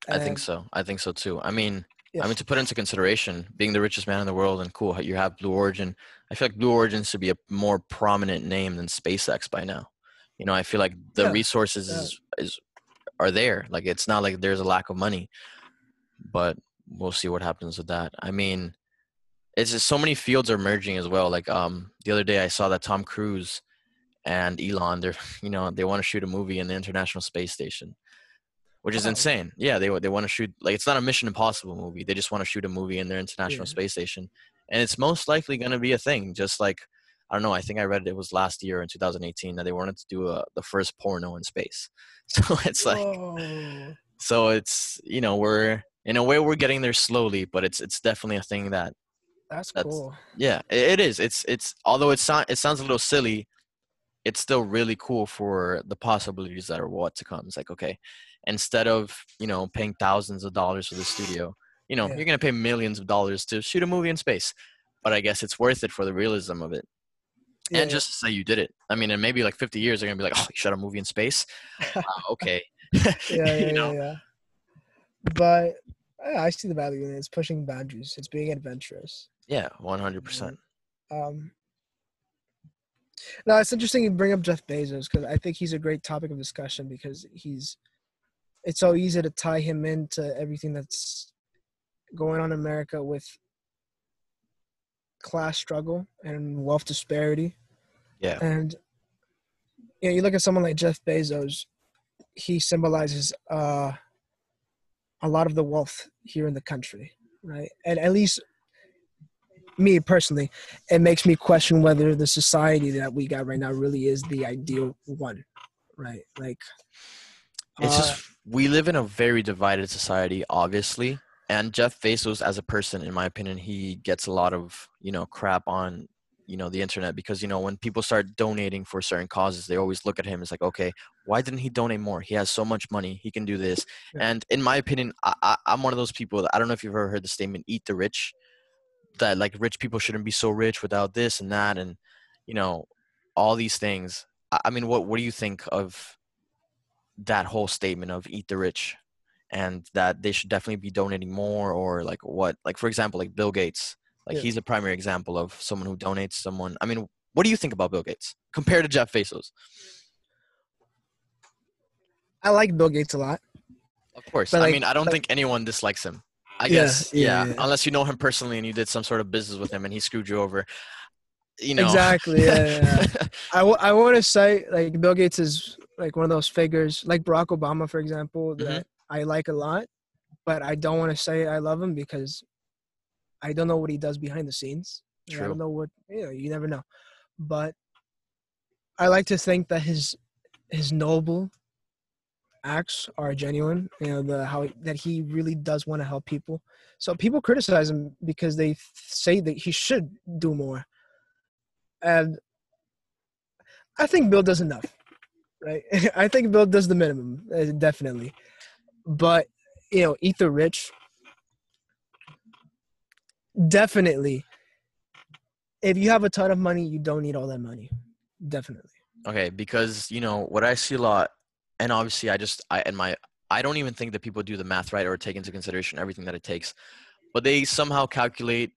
I think so. I think so too. I mean, Yeah. I mean to put into consideration being the richest man in the world and cool, you have Blue Origin. I feel like Blue Origin should be a more prominent name than SpaceX by now. You know, I feel like the Yeah, resources yeah. is, is are there. Like it's not like there's a lack of money, but we'll see what happens with that. I mean, it's just so many fields are merging as well. Like um the other day I saw that Tom Cruise and Elon, they're you know they want to shoot a movie in the International Space Station, which is Oh. insane. Yeah, they they want to shoot like it's not a Mission Impossible movie. They just want to shoot a movie in their International Yeah. Space Station, and it's most likely going to be a thing. Just like I don't know. I think I read it was last year in 2018 that they wanted to do a, the first porno in space. So it's like Whoa. so it's you know we're in a way we're getting there slowly, but it's it's definitely a thing that that's, That's- cool yeah, i- it is. It's it's although it sound it sounds a little silly, it's still really cool for the possibilities that are what to come. It's like okay, instead of you know paying thousands of dollars for the studio, you know Yeah. you're gonna pay millions of dollars to shoot a movie in space, but I guess it's worth it for the realism of it Yeah, and just to say you did it. I mean, in maybe like 50 years they're gonna be like, oh, you shot a movie in space. Uh, okay, yeah, yeah, you yeah, know? yeah. But yeah, I see the value in it. It's pushing boundaries. It's being adventurous. yeah, 100. percent Um, no, it's interesting you bring up Jeff Bezos because I think he's a great topic of discussion because he's. It's so easy to tie him into everything that's going on in America with class struggle and wealth disparity. Yeah. And you know, you look at someone like Jeff Bezos, he symbolizes uh, a lot of the wealth here in the country, right? And at least me personally, it makes me question whether the society that we got right now really is the ideal one, right? Like, It's uh, just we live in a very divided society, obviously. And Jeff Bezos, as a person, in my opinion, he gets a lot of you know crap on you know the internet because you know when people start donating for certain causes, they always look at him as like, okay, why didn't he donate more? He has so much money, he can do this. Yeah. And in my opinion, I, I, I'm one of those people. That, I don't know if you've ever heard the statement "eat the rich," that like rich people shouldn't be so rich without this and that, and you know all these things. I, I mean, what what do you think of that whole statement of eat the rich and that they should definitely be donating more or like what like for example like bill gates like Yeah. he's a primary example of someone who donates someone i mean what do you think about bill gates compared to jeff bezos I like Bill Gates a lot. of course i like- mean i don't but- think anyone dislikes him i Yeah, guess yeah, yeah, unless you know him personally and you did some sort of business with him and he screwed you over you know Exactly. Yeah, yeah, yeah. I, w- I want to say like Bill Gates is like one of those figures, like Barack Obama, for example, Mhm. that I like a lot, but I don't want to say I love him because I don't know what he does behind the scenes. Know, I don't know what you know. You never know, but I like to think that his his noble acts are genuine. You know the how that he really does want to help people. So people criticize him because they say that he should do more, and I think Bill does enough. Right, I think Bill does the minimum, uh, definitely. But you know, eat the rich. Definitely. If you have a ton of money, you don't need all that money. Definitely. Okay, because you know what I see a lot, and obviously I just I and my I don't even think that people do the math right or take into consideration everything that it takes, but they somehow calculate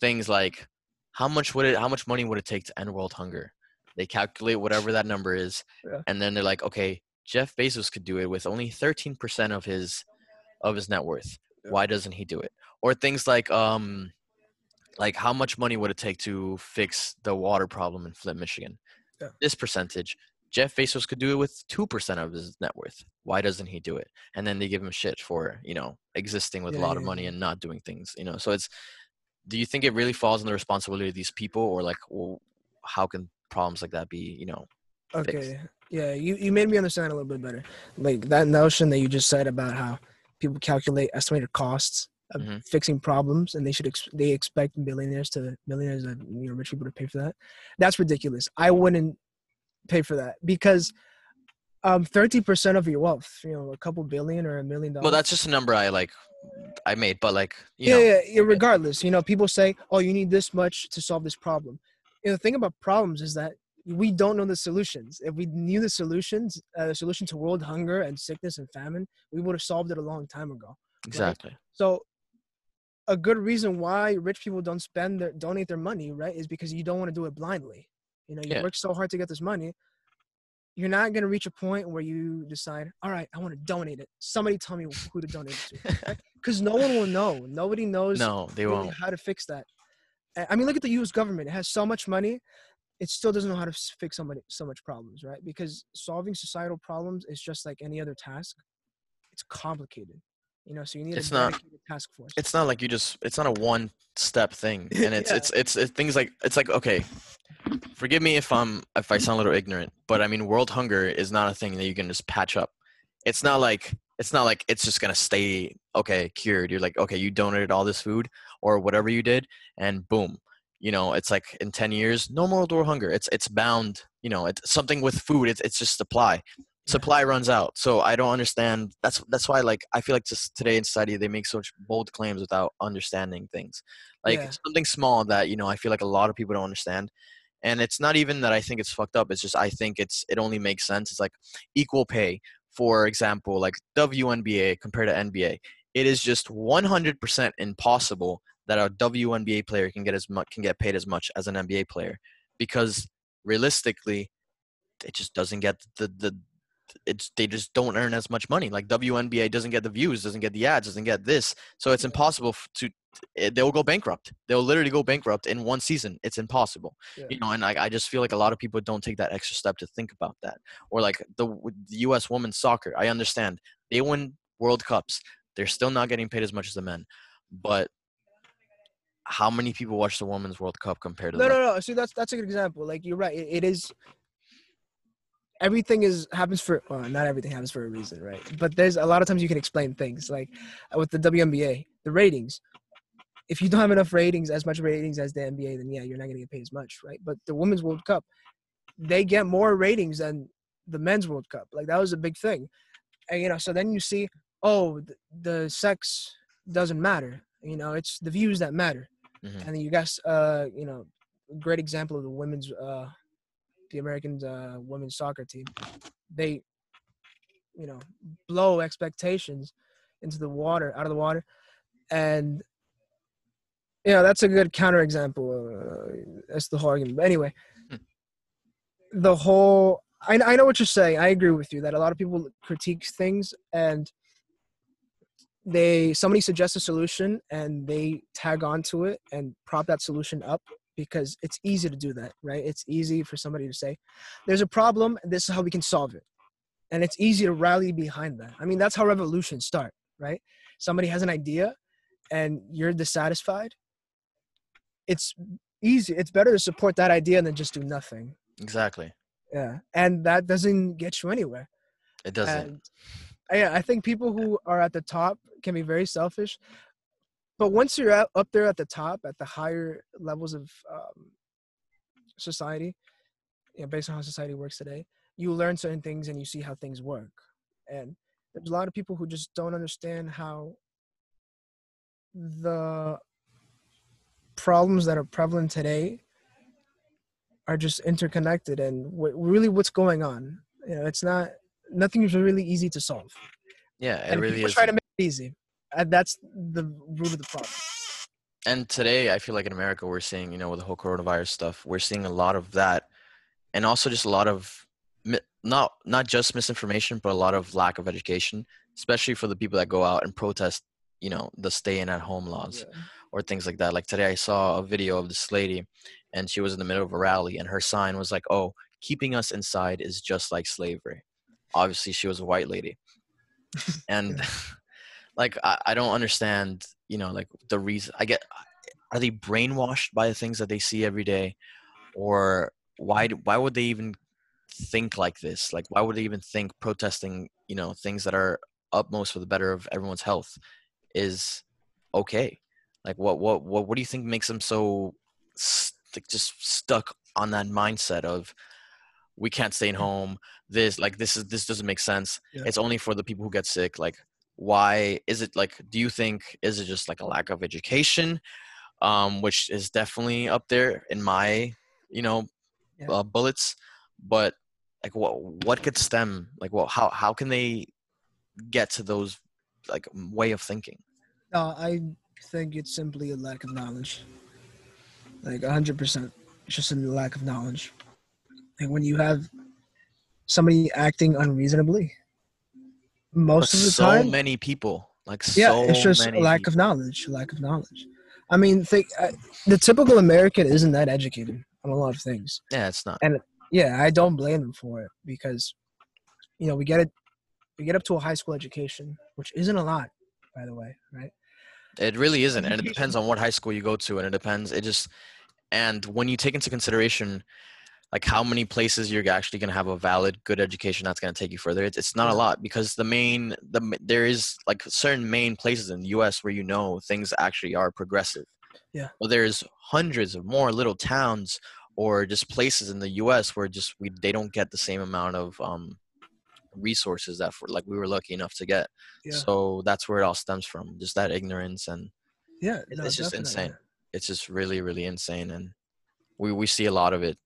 things like how much would it how much money would it take to end world hunger? They calculate whatever that number is, Yeah. and then they're like, okay, Jeff Bezos could do it with only 13% of his of his net worth. Yeah. Why doesn't he do it? Or things like um like how much money would it take to fix the water problem in Flint, Michigan? Yeah. This percentage. Jeff Bezos could do it with 2% of his net worth. Why doesn't he do it? And then they give him shit for, you know, existing with a Yeah, lot of money and not doing things, you know. So it's do you think it really falls on the responsibility of these people or like well, how can problems like that be, you know, fixed? Okay. Yeah, you, you made me understand a little bit better. Like that notion that you just said about how people calculate estimated costs of Mhm. fixing problems, and they should ex- they expect millionaires to millionaires and you know rich people to pay for that. That's ridiculous. I wouldn't pay for that because um thirty percent of your wealth, you know, a couple billion or a million dollars. Well, that's just a number I like I made, but like, you yeah, know, yeah, yeah. Regardless, you know, people say, "Oh, you need this much to solve this problem." You know, the thing about problems is that we don't know the solutions. If we knew the solutions, uh, the solution to world hunger and sickness and famine, we would have solved it a long time ago. exactly. So, a good reason why rich people don't spend their donate their money, right, is because you don't want to do it blindly. You know, you Yeah. work so hard to get this money. You're not gonna reach a point where you decide, all right, I want to donate it. Somebody tell me who to donate it to, because no one will know. Nobody knows no, they really won't. how to fix that. I- mean, look at the U.S. government. It has so much money, it still doesn't know how to fix so many so much problems, right? Because solving societal problems is just like any other task. It's complicated, you know. So you need It's a not- task force. It's not like you just it's not a one step thing. And it's Yeah. it's it's it's things like it's like okay, forgive me if I'm if I sound a little ignorant, but I mean world hunger is not a thing that you can just patch up. It's not like it's not like it's just gonna stay okay cured. You're like okay, you donated all this food or whatever you did, and boom, you know it's like in ten years, no more world hunger. It's it's bound. You know, it's something with food. It's it's just supply. Supply runs out. So I don't understand. That's that's why like I feel like just today in society they make such bold claims without understanding things. Like Yeah. something small that you know I feel like a lot of people don't understand and it's not even that i think it's fucked up it's just i think it's it only makes sense it's like equal pay for example like WNBA compared to NBA it is just 100% impossible that a WNBA player can get as much can get paid as much as an NBA player because realistically it just doesn't get the the it's they just don't earn as much money like WNBA doesn't get the views doesn't get the ads doesn't get this so it's impossible to eh, they'll go bankrupt they'll literally go bankrupt in one season it's impossible Yeah. you know and I, I just feel like a lot of people don't take that extra step to think about that or like the, the us women's soccer i understand they win world cups they're still not getting paid as much as the men but how many people watch the women's world cup compared to no, the no, no. See, that's that's a good example. Like you're right. It, it is. Everything is happens for well, not everything happens for a reason, right? But there's a lot of times you can explain things like uh, with the WNBA, the ratings. If you don't have enough ratings, as much ratings as the NBA, then yeah, you're not gonna get paid as much, right? But the Women's World Cup, they get more ratings than the Men's World Cup. Like that was a big thing, and you know, so then you see, oh, the, the sex doesn't matter. You know, it's the views that matter. Mhm. And then you guys, uh, you know, great example of the women's, uh, the American uh, women's soccer team. They, you know, blow expectations into the water, out of the water, and you know that's a good counterexample. Uh, that's the whole argument. But anyway, Hmm. the whole. I, I know what you're saying. I agree with you that a lot of people critique things and they somebody suggests a solution and they tag onto it and prop that solution up because it's easy to do that right it's easy for somebody to say there's a problem and this is how we can solve it and it's easy to rally behind that i mean that's how revolutions start right somebody has an idea and you're dissatisfied it's easy it's better to support that idea than just do nothing exactly Yeah, and that doesn't get you anywhere. It doesn't. And yeah, I think people who are at the top can be very selfish. But once you're at, up there at the top, at the higher levels of um, society, you know, based on how society works today, you learn certain things and you see how things work. And there's a lot of people who just don't understand how the problems that are prevalent today are just interconnected and what, really what's going on. You know, it's not nothing is really easy to solve. Yeah, it and really people is. try to make it easy. And that's the root of the problem. and today i feel like in america we're seeing you know with the whole coronavirus stuff we're seeing a lot of that. And also just a lot of not not just misinformation but a lot of lack of education especially for the people that go out and protest you know the staying at home laws Yeah. or things like that. Like today i saw a video of this lady and she was in the middle of a rally and her sign was like oh keeping us inside is just like slavery. Obviously she was a white lady. And like I, I don't understand you know like the reason i get are they brainwashed by the things that they see every day? Or why why would they even think like this? Like why would they even think protesting you know things that are utmost for the better of everyone's health is okay? Like what what what, what do you think makes them so st- like just stuck on that mindset of we can't stay in mm-hmm. home. This like this is this doesn't make sense. Yeah. it's only for the people who get sick. Like why is it like do you think is it just like a lack of education um which is definitely up there in my you know Yeah. uh, bullets but like what what could stem like well how how can they get to those like way of thinking No, I think it's simply a lack of knowledge. Like hundred percent, it's just a lack of knowledge. Like when you have somebody acting unreasonably, most But of the so time, many people like yeah, so it's just many lack people. of knowledge. Lack of knowledge. I mean, think uh, the typical American isn't that educated on a lot of things. yeah it's not And Yeah, I don't blame them for it because, you know, we get it, we get up to a high school education, which isn't a lot, by the way, right? It really isn't, and it depends on what high school you go to, and it depends. It just, and when you take into consideration, like how many places you're actually going to have a valid, good education that's going to take you further, it's, it's not a lot because the main, the there is like certain main places in the U.S. where you know things actually are progressive. Yeah. well there's hundreds of more little towns or just places in the U.S. where just we they don't get the same amount of um resources that for like we were lucky enough to get. Yeah. So that's where it all stems from, just that ignorance and Yeah, no, it's just definitely. insane. it's just really really insane and we we see a lot of it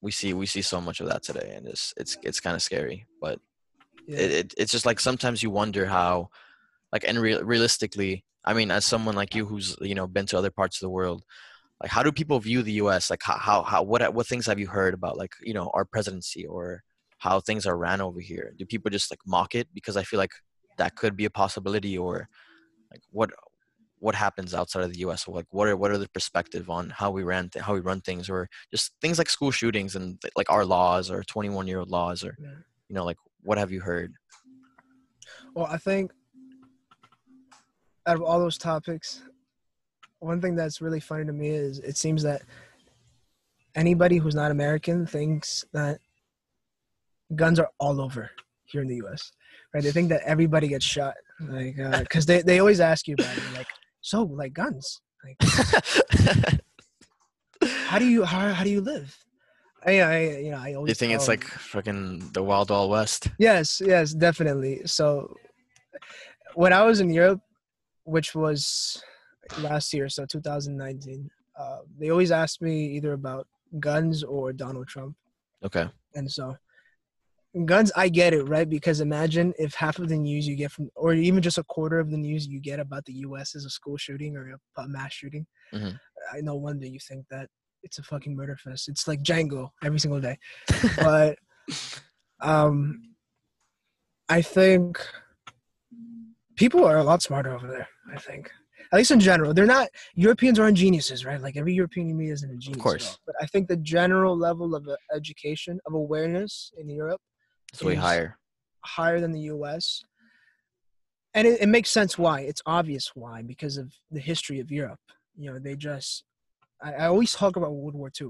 we see we see so much of that today and it's it's it's kind of scary but Yeah. it, it it's just like sometimes you wonder how like and real realistically i mean as someone like you who's you know been to other parts of the world like how do people view the us like how how, how what what things have you heard about like you know our presidency or how things are ran over here? Do people just like mock it? Because i feel like that could be a possibility or like what what happens outside of the us so like what are what are the perspective on how we ran th- how we run things or just things like school shootings and like our laws or 21 year old laws or you know like what have you heard Well, I think out of all those topics, one thing that's really funny to me is it seems that anybody who's not American thinks that guns are all over here in the U.S. Right? They think that everybody gets shot, like uh, because they they always ask you about it, like so like guns, like how do you how how do you live? I, I you know I always you think it's like fucking the wild wild west Yes, yes, definitely. So when I was in Europe, which was last year, so 2019, uh, they always asked me either about guns or Donald Trump. okay And so guns, I get it, right? Because imagine if half of the news you get from, or even just a quarter of the news you get about the U.S. is a school shooting or a, mass shooting. Mhm. I no wonder you think that it's a fucking murder fest. It's like Django every single day. but um, I think people are a lot smarter over there. I think, at least in general, they're not Europeans aren't geniuses, right? Like every European you meet isn't a genius. at course. but I think the general level of uh, education of awareness in Europe it's way higher higher than the U.S. And it, it makes sense why. It's obvious why because of the history of Europe. You know, they just. I, I always talk about World War II.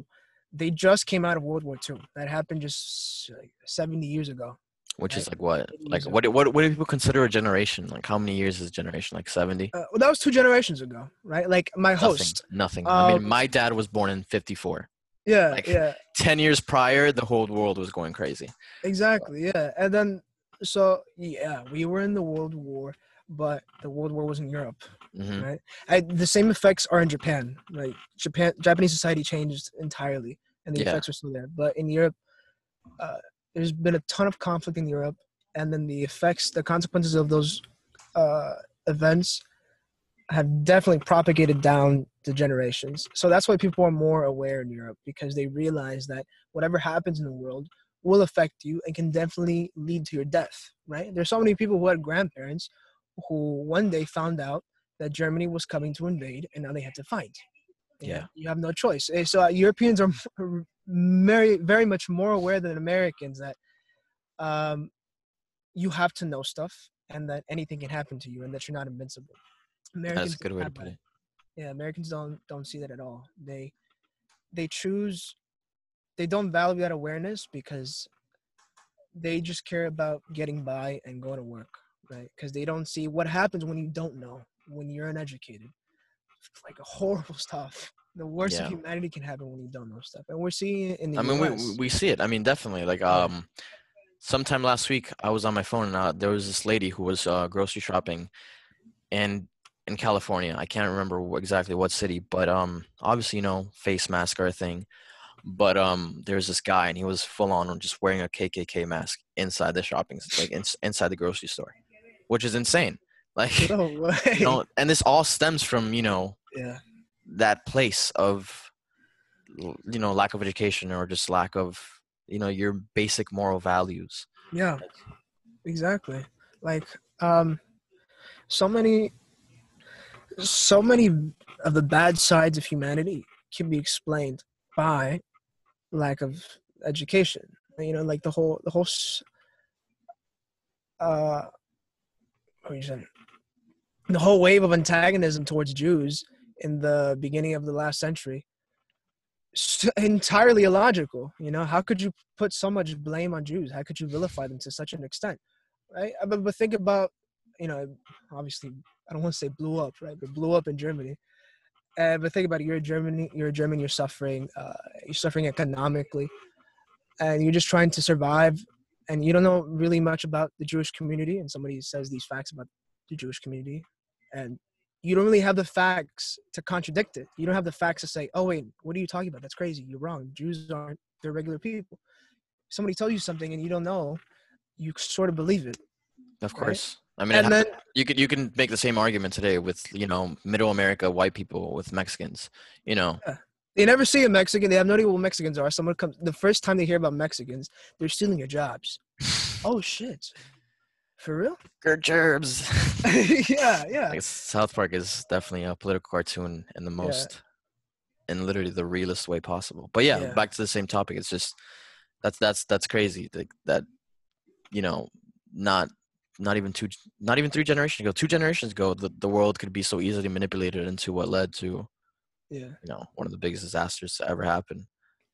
they just came out of World War II. That happened just like 70 years ago. Which is like what? Like what? What? What do people consider a generation? Like how many years is a generation? Like seventy? Uh, well, that was two generations ago, right? Like my host. Nothing. Nothing. I mean, Um, my dad was born in '54. Yeah, like- yeah, Ten years prior, the whole world was going crazy. exactly. Yeah, and then so yeah, we were in the World War, but the World War was in Europe. hmm right? I, the same effects are in Japan. Right, Japan, Japanese society changed entirely, and the Yeah. effects are still there. But in Europe, uh, there's been a ton of conflict in Europe, and then the effects, the consequences of those uh, events, have definitely propagated down the generations. So that's why people are more aware in Europe because they realize that whatever happens in the world will affect you and can definitely lead to your death. Right? There's so many people who had grandparents who one day found out that Germany was coming to invade, and now they had to fight. Yeah. you have no choice. Eh, So uh, Europeans are very, very much more aware than Americans that um, you have to know stuff, and that anything can happen to you, and that you're not invincible. Americans That's a good way to put that. it. Yeah, Americans don't don't see that at all. They they choose they don't value that awareness because they just care about getting by and going to work, right? Because they don't see what happens when you don't know, when you're uneducated. It's like horrible stuff. The worst Yeah. of humanity can happen when you don't know stuff, and we're seeing it in the I mean, US. we- we see it. I mean, definitely. Like, um, sometime last week, I was on my phone and uh, there was this lady who was uh, grocery shopping, and in California, I can't remember exactly what city, but um, obviously, you know, face mask are a thing. But um, there's this guy, and he was full on just wearing a KKK mask inside the shopping, like ins- inside the grocery store, which is insane. Like, no you know, and this all stems from you know yeah, that place of you know lack of education or just lack of you know your basic moral values yeah, exactly. Like, um, so many, so many of the bad sides of humanity can be explained by lack of education. You know, like the whole, the whole, uh, saying? The whole wave of antagonism towards Jews in the beginning of the last century, entirely illogical. You know, how could you put so much blame on Jews? How could you vilify them to such an extent, right? Uh, But, but think about, you know, obviously, I don't want to say blew up, right? But blew up in Germany. Uh, but think about it. You're a German. You're a German. You're suffering. Uh, you're suffering economically, and you're just trying to survive. And you don't know really much about the Jewish community. And somebody says these facts about the Jewish community, and you don't really have the facts to contradict it. You don't have the facts to say, "Oh wait, what are you talking about? That's crazy. You're wrong. Jews aren't. They're regular people." Somebody tells you something and you don't know, you sort of believe it. Of Right. course i mean And hap- then you could you can make the same argument today with you know middle america white people with mexicans you know they never see a Mexican. They have no idea what Mexicans are. Someone comes the first time they hear about Mexicans, they're stealing your jobs. oh shit, for real? Good gerbs yeah, yeah. like south park is definitely a political cartoon in the most in literally the realest way possible but yeah, Yeah. back to the same topic it's just that's that's that's crazy like that you know not not even two not even three generations ago two generations ago the, the world could be so easily manipulated into what led to Yeah, you know one of the biggest disasters to ever happen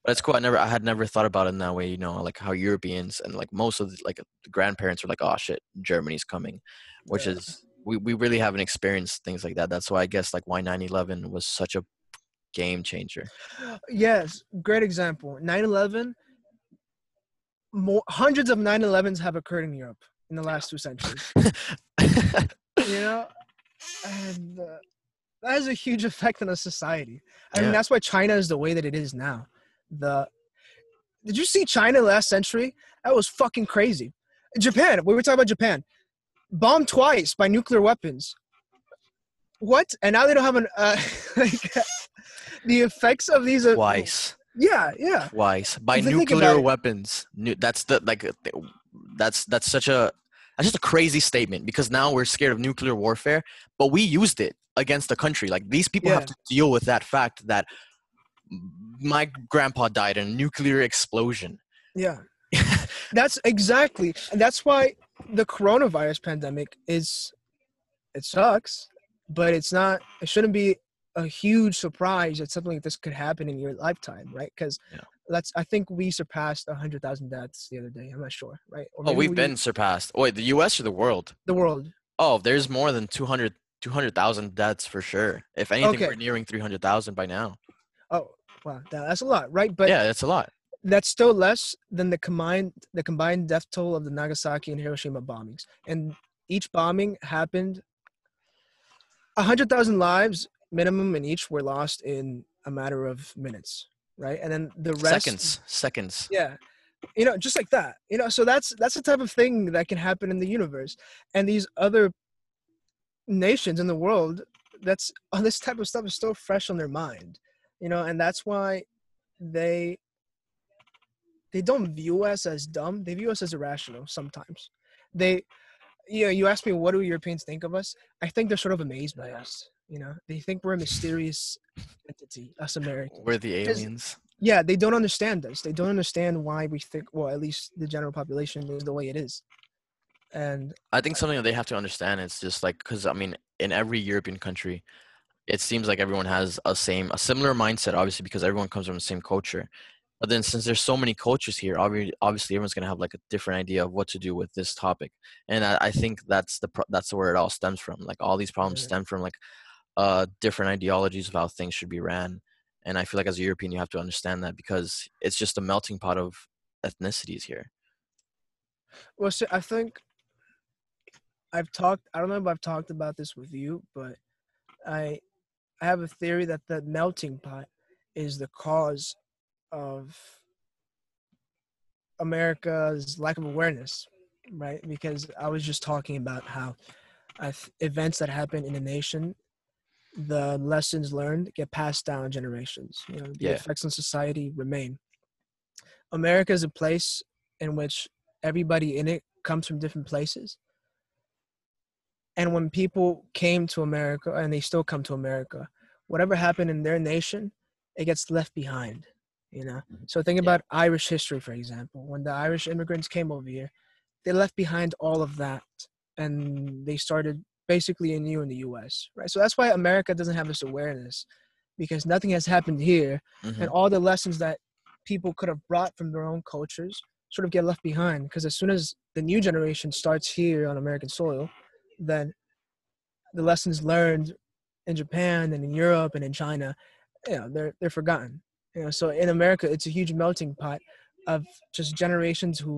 but it's cool i never i had never thought about it in that way you know like how europeans and like most of the, like the grandparents were like oh shit germany's coming which Yeah. is we, we really haven't experienced things like that that's why i guess like why 9-11 was such a game changer yes. Great example. 9/11. More hundreds of 9/11s have occurred in Europe in the last two centuries. you know, and uh, that has a huge effect on a society. I Yeah. mean, that's why China is the way that it is now. The did you see China last century? That was fucking crazy. Japan. We were talking about Japan. Bombed twice by nuclear weapons. What? And now they don't have an uh, like the effects of these. Are, twice Yeah, yeah. twice by If you think nuclear it- weapons Nu- that's the like uh, that's that's such a that's just a crazy statement because now we're scared of nuclear warfare but we used it against the country like these people have to deal with that fact that my grandpa died in a nuclear explosion Yeah. that's exactly. And that's why the coronavirus pandemic is it sucks, but it's not it shouldn't be a huge surprise that something like this could happen in your lifetime, right? Cuz Yeah. Let's. I think we surpassed hundred thousand deaths the other day. I'm not sure, right? Oh, we've we- been surpassed. Wait, the U.S. or the world? the world. Oh, there's more than 200 200,000 deaths for sure. If anything, Okay. we're nearing 300,000 by now. Oh, wow, that's a lot, right? But yeah, that's a lot. that's still less than the combined the combined death toll of the Nagasaki and Hiroshima bombings. And each bombing happened. A hundred thousand lives minimum in each were lost in a matter of minutes, right? And then the rest, Seconds, seconds. yeah, you know, just like that, you know. So that's that's the type of thing that can happen in the universe, and these other nations in the world. That's oh, this type of stuff is still fresh on their mind, you know, and that's why they they don't view us as dumb. They view us as irrational sometimes. They, you know, you ask me what do Europeans think of us? I think they're sort of amazed by us. You know, they think we're a mysterious entity, us Americans. We're the aliens. Yeah, they don't understand us. They don't understand why we think. Well, at least the general population is the way it is. And I think something that they have to understand is just like because I mean, in every European country, it seems like everyone has a same, a similar mindset. Obviously, because everyone comes from the same culture. But then, since there's so many cultures here, obvi- obviously everyone's gonna have like a different idea of what to do with this topic. And I, I think that's the pro- that's where it all stems from. Like all these problems Yeah. stem from like uh different ideologies of how things should be ran. And I feel like as a European, you have to understand that because it's just a melting pot of ethnicities here. well, so I think I've talked. I don't know if I've talked about this with you, but I I have a theory that the melting pot is the cause of America's lack of awareness, right? Because I was just talking about how uh, events that happen in a nation, the lessons learned get passed down generations. You know, the Yeah. effects on society remain. America is a place in which everybody in it comes from different places. And when people came to America and they still come to America, whatever happened in their nation, it gets left behind. You know. Mm-hmm. So think Yeah. about Irish history, for example. When the Irish immigrants came over here, they left behind all of that and they started basically anew in the US. Right. So that's why America doesn't have this awareness because nothing has happened here Mhm. and all the lessons that people could have brought from their own cultures sort of get left behind because as soon as the new generation starts here on American soil, then the lessons learned in Japan and in Europe and in China, you know, they're they're forgotten. You know, so in America, it's a huge melting pot of just generations who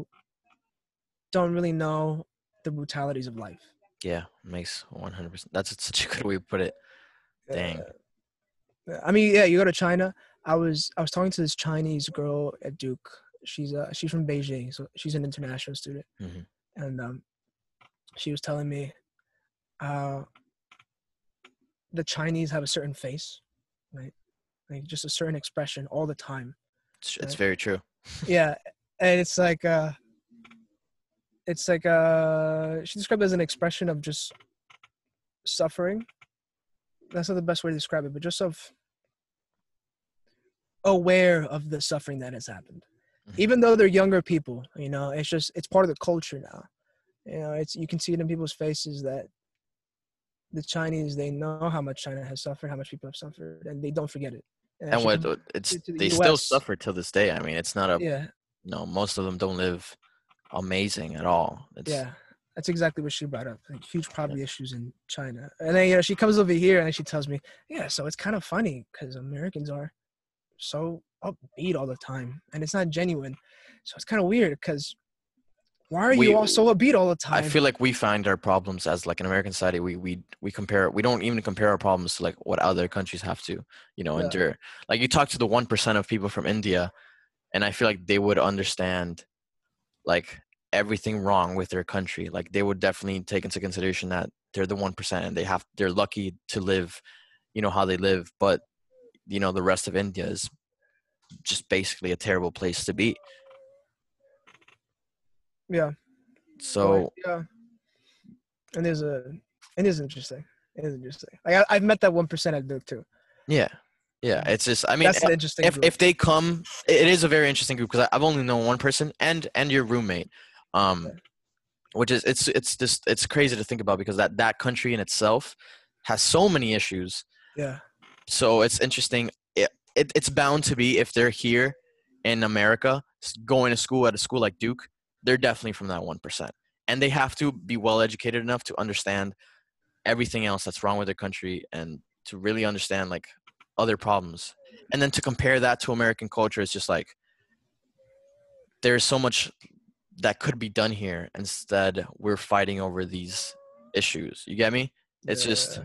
don't really know the brutalities of life. Yeah, makes 100%. That's such a good way to put it. Dang. Uh, I mean, yeah, you go to China. I was I was talking to this Chinese girl at Duke. She's uh she's from Beijing, so she's an international student, Mhm. and um, she was telling me the Chinese have a certain face, right? Like just a certain expression all the time. It's, it's very true. Yeah, and it's like uh, it's like uh, she described it as an expression of just suffering. That's not the best way to describe it, but just of aware of the suffering that has happened. Mhm. Even though they're younger people, you know, it's just it's part of the culture now. You know, it's you can see it in people's faces that the Chinese they know how much China has suffered, how much people have suffered, and they don't forget it. And actually what it's the they still suffer till this day. I mean, it's not a yeah, no. Most of them don't live amazing at all. It's, Yeah, that's exactly what she brought up. Like huge poverty issues in China, and then you know she comes over here and she tells me, yeah, so it's kind of funny because Americans are so upbeat all the time, and it's not genuine. So it's kind of weird because why are We- you all so upbeat all the time? I feel like we find our problems as like an American society. We we we compare. We don't even compare our problems to like what other countries have to, you know, Yeah. endure. Like you talk to the one percent of people from India, and I feel like they would understand, like everything wrong with their country. Like they would definitely take into consideration that they're the one percent and they have they're lucky to live, you know, how they live. But you know, the rest of India is just basically a terrible place to be. yeah. So yeah, and there's a it is interesting. It is interesting. Like I, I've met that one percent at Duke too. yeah, yeah. It's just I mean, eh, interesting. if group. if they come it is a very interesting group because i've only known one person and and your roommate um which is it's it's just it's crazy to think about because that that country in itself has so many issues yeah, so it's interesting it, it it's bound to be if they're here in America going to school at a school like Duke, they're definitely from that 1%. And they have to be well educated enough to understand everything else that's wrong with their country and to really understand like other problems. And then to compare that to American culture it's just like there's so much that could be done here. Instead, we're fighting over these issues. You get me? It's just Yeah.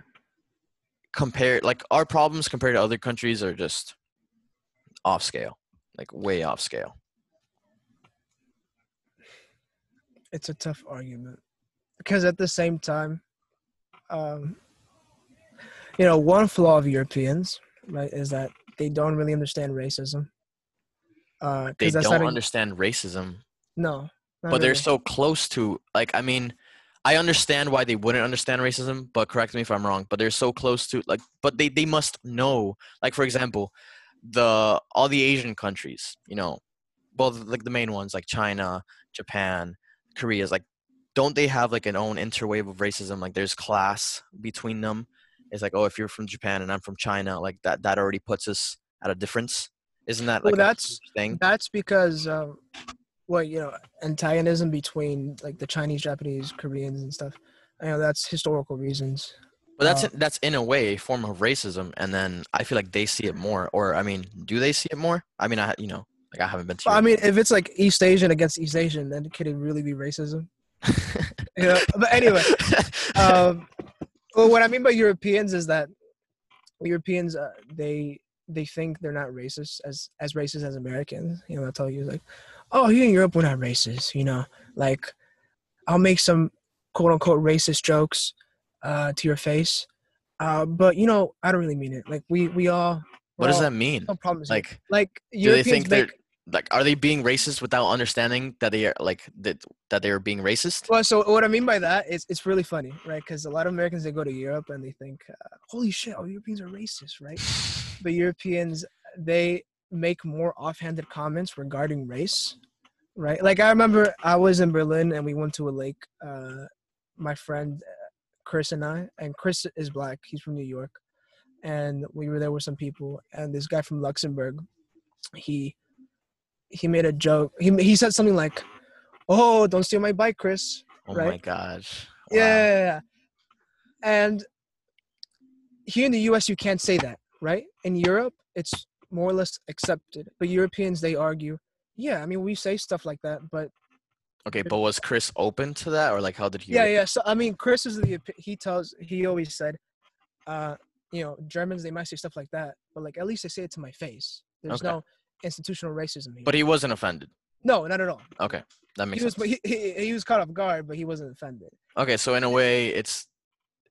compare like our problems compared to other countries are just off scale, like way off scale. it's a tough argument because at the same time, um, you know, one flaw of Europeans, right, is that they don't really understand racism. Uh, They don't a- understand racism, no, not but they're so close to like I mean, I understand why they wouldn't understand racism, but correct me if I'm wrong. But they're so close to like, but they they must know. Like for example, the all the Asian countries, you know, both like the main ones like China, Japan, Korea's like, don't they have like an own interwave of racism? Like there's class between them. It's like, oh, if you're from Japan and I'm from China, like that that already puts us at a difference. Isn't that Well, like a that's- huge thing? That's because, um, well, you know, antagonism between like the Chinese, Japanese, Koreans, and stuff. You know, that's historical reasons. But that's Uh, that's in a way a form of racism, and then I feel like they see it more. Or I mean, do they see it more? I mean, I you know, like I haven't been to. I mean, if it's like East Asian against East Asian, then could it really be racism? You know, but anyway, um, well, what I mean by Europeans is that Europeans uh, they they think they're not racist as as racist as Americans. You know, they'll tell you like, "Oh, here in Europe we're not racist." You know, like I'll make some quote unquote racist jokes uh, to your face, uh, but you know, I don't really mean it. Like we we all what does all- that mean? No problems. Like, like do they Europeans think they're make like are they being racist without understanding that they are like that that they are being racist? Well, so what I mean by that is it's really funny, right? Because a lot of Americans they go to Europe and they think, uh, "Holy shit, all Europeans are racist," right? But Europeans they make more offhanded comments regarding race, right? Like I remember I was in Berlin and we went to a lake. Uh, my friend uh, Chris and I, and Chris is black. He's from New York, and we were there with some people. And this guy from Luxembourg, he he made a joke. He he said something like, "Oh, don't steal my bike, Chris." Oh my gosh! Wow. Yeah. And here in the US, you can't say that, right? In Europe, it's more or less accepted. But Europeans, they argue, yeah, I mean, we say stuff like that, but Okay, but was Chris open to that, or like how did he? yeah, yeah. So, I mean, Chris is the, he tells, he always said, uh, you know, Germans, they might say stuff like that, but like, at least they say it to my face. There's Okay. no institutional racism here. But he wasn't offended. no, not at all. Okay, that makes He was, sense. he, he, he was caught off guard, but he wasn't offended. Okay, so in a way, it's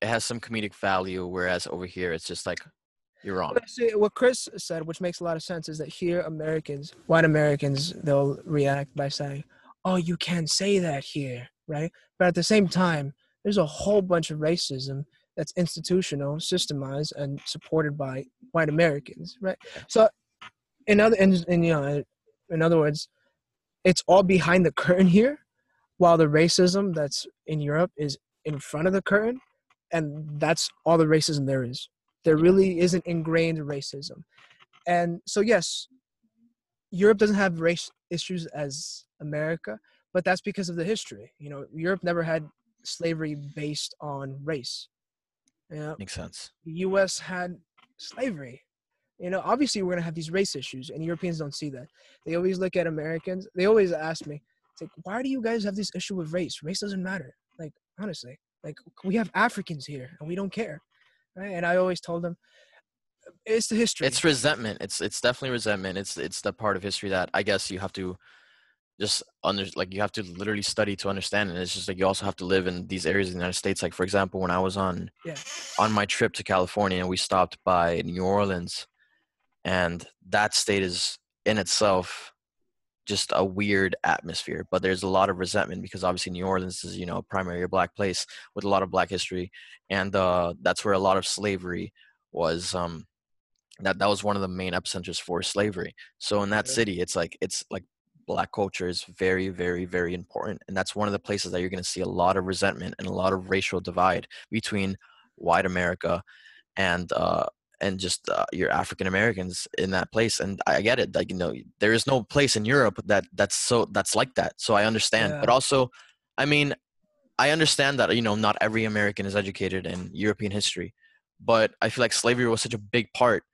it has some comedic value, whereas over here, it's just like you're wrong. See, what Chris said, which makes a lot of sense, is that here Americans, white Americans, they'll react by saying, "Oh, you can't say that here," right? But at the same time, there's a whole bunch of racism that's institutional, systemized, and supported by white Americans, right? So, in other, in, in you know, in other words, it's all behind the curtain here, while the racism that's in Europe is in front of the curtain, and that's all the racism there is there really isn't ingrained racism. And so yes europe doesn't have race issues as america but that's because of the history. You know europe never had slavery based on race. You know Makes sense. the us had slavery. You know obviously we're going to have these race issues and europeans don't see that. They always look at americans they always ask me it's like why do you guys have this issue with race? Race doesn't matter. Like honestly like we have africans here and we don't care right and i always told them it's the history It's resentment. It's it's definitely resentment. It's it's the part of history that I guess you have to just under like you have to literally study to understand it. It's just like you also have to live in these areas of the United States. Like for example, when I was on yeah on my trip to California and we stopped by New Orleans and that state is in itself just a weird atmosphere but there's a lot of resentment because obviously New Orleans is you know primarily a black place with a lot of black history and uh, that's where a lot of slavery was um that that was one of the main epicenters for slavery. So in that city it's like it's like black culture is very very very important and that's one of the places that you're going to see a lot of resentment and a lot of racial divide between white america and uh and just uh, your African Americans in that place. And I get it. Like you know, there is no place in Europe that that's so that's like that. So I understand. Yeah. But also, I mean, I understand that you know not every American is educated in European history, but I feel like slavery was such a big part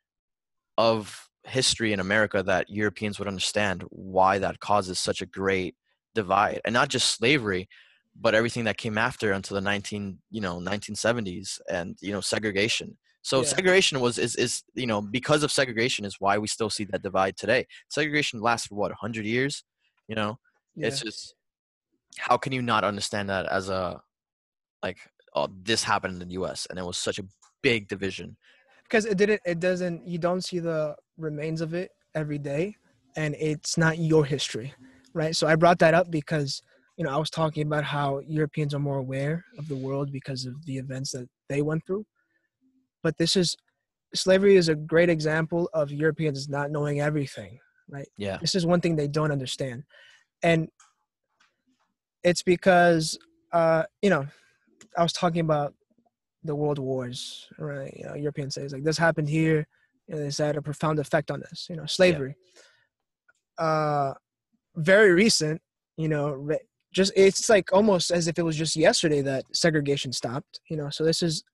of history in America that Europeans would understand why that causes such a great divide, and not just slavery, but everything that came after until the 19 you know 1970s and you know segregation. So Yeah. segregation was is is you know because of segregation is why we still see that divide today. Segregation lasted for what 100 years, you know. Yeah. It's just how can you not understand that as a like oh this happened in the US and it was such a big division. because it didn't it doesn't you don't see the remains of it every day and it's not your history right so i brought that up because you know i was talking about how europeans are more aware of the world because of the events that they went through but this is slavery is a great example of europeans not knowing everything right? Yeah. this is one thing they don't understand. And it's because uh you know i was talking about the world wars right? You know european says like this happened here and this had a profound effect on us you know slavery. Uh very recent you know just it's like almost as if it was just yesterday that segregation stopped you know? So this is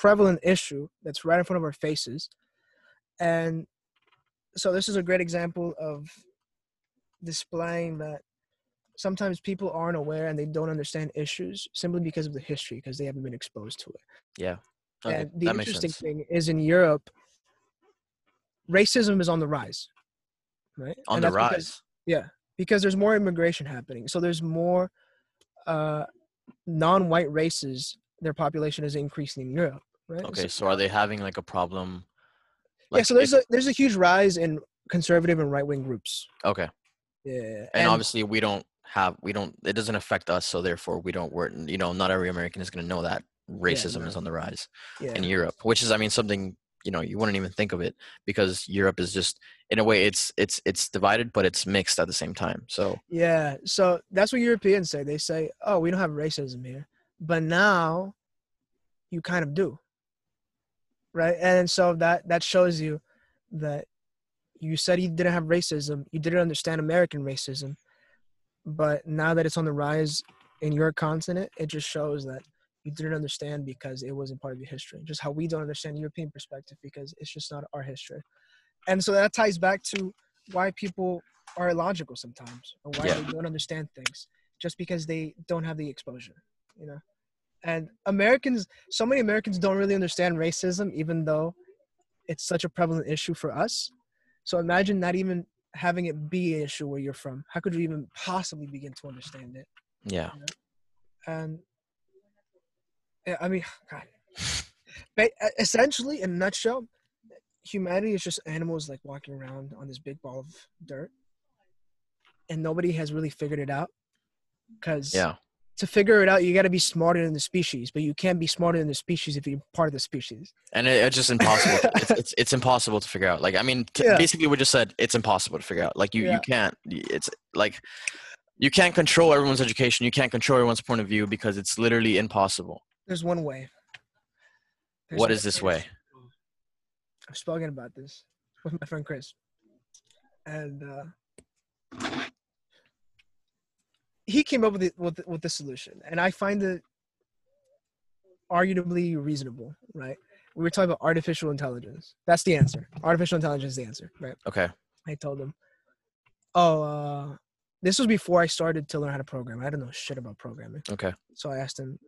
prevalent issue that's right in front of our faces. And so this is a great example of displaying that sometimes people aren't aware and they don't understand issues simply because of the history because they haven't been exposed to it. Yeah. Okay, and the that interesting thing is in europe racism is on the rise right? On And the that's because- rise. because there's more immigration happening. So there's more uh, non-white races their population is increasing in europe right Okay, so, are they having like a problem? yeah so there's if- a there's a huge rise in conservative and right-wing groups okay, yeah and, obviously we don't have we don't it doesn't affect us, so therefore we don't we're you know not every American is going to know that racism no. is on the rise yeah in Europe, which is I mean something you know you wouldn't even think of it because Europe is just in a way it's it's it's divided but it's mixed at the same time. So Yeah, so that's what Europeans say. They say, "Oh, we don't have racism here," but now you kind of do, right? And so that that shows you that you said you didn't have racism, you didn't understand American racism, but now that it's on the rise in your continent, it just shows that you didn't understand because it wasn't part of your history. Just how we don't understand European perspective because it's just not our history. And so that ties back to why people are illogical sometimes or why Yeah. they don't understand things just because they don't have the exposure, you know. And Americans, so many Americans don't really understand racism, even though it's such a prevalent issue for us. So imagine not even having it be an issue where you're from. How could you even possibly begin to understand it? yeah, And yeah, I mean, God. But essentially, in a nutshell, humanity is just animals like walking around on this big ball of dirt, and nobody has really figured it out. Because yeah, to figure it out, you got to be smarter than the species, but you can't be smarter than the species if you're part of the species. and it, it's just impossible. it's, it's it's impossible to figure out. Like I mean, t- Yeah. basically we just said it's impossible to figure out. Like you Yeah. you can't. It's like you can't control everyone's education. You can't control everyone's point of view because it's literally impossible. There's one way. There's What one- is this way? I've spoken about this with my friend Chris, and uh, he came up with it with with the solution, and I find it arguably reasonable. Right? We were talking about artificial intelligence. That's the answer. Artificial intelligence is the answer. Right? Okay. I told him, "Oh, uh, this was before I started to learn how to program. I don't know shit about programming." Okay. so I asked him,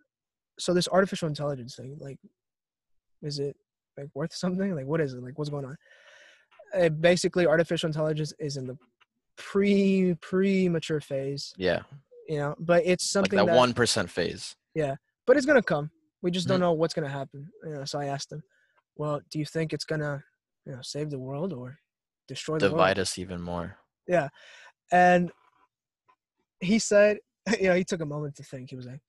so this artificial intelligence thing, like, is it like worth something? Like, what is it? Like, what's going on? Uh, basically, artificial intelligence is in the pre pre mature phase, Yeah. You know, but it's something that that, one percent phase. Yeah. But it's gonna come. We just Mm-hmm. don't know what's gonna happen. You know, so I asked him, well, do you think it's gonna, you know, save the world or destroy the world? Divide us even more. Yeah. And he said, you know, he took a moment to think. He was like,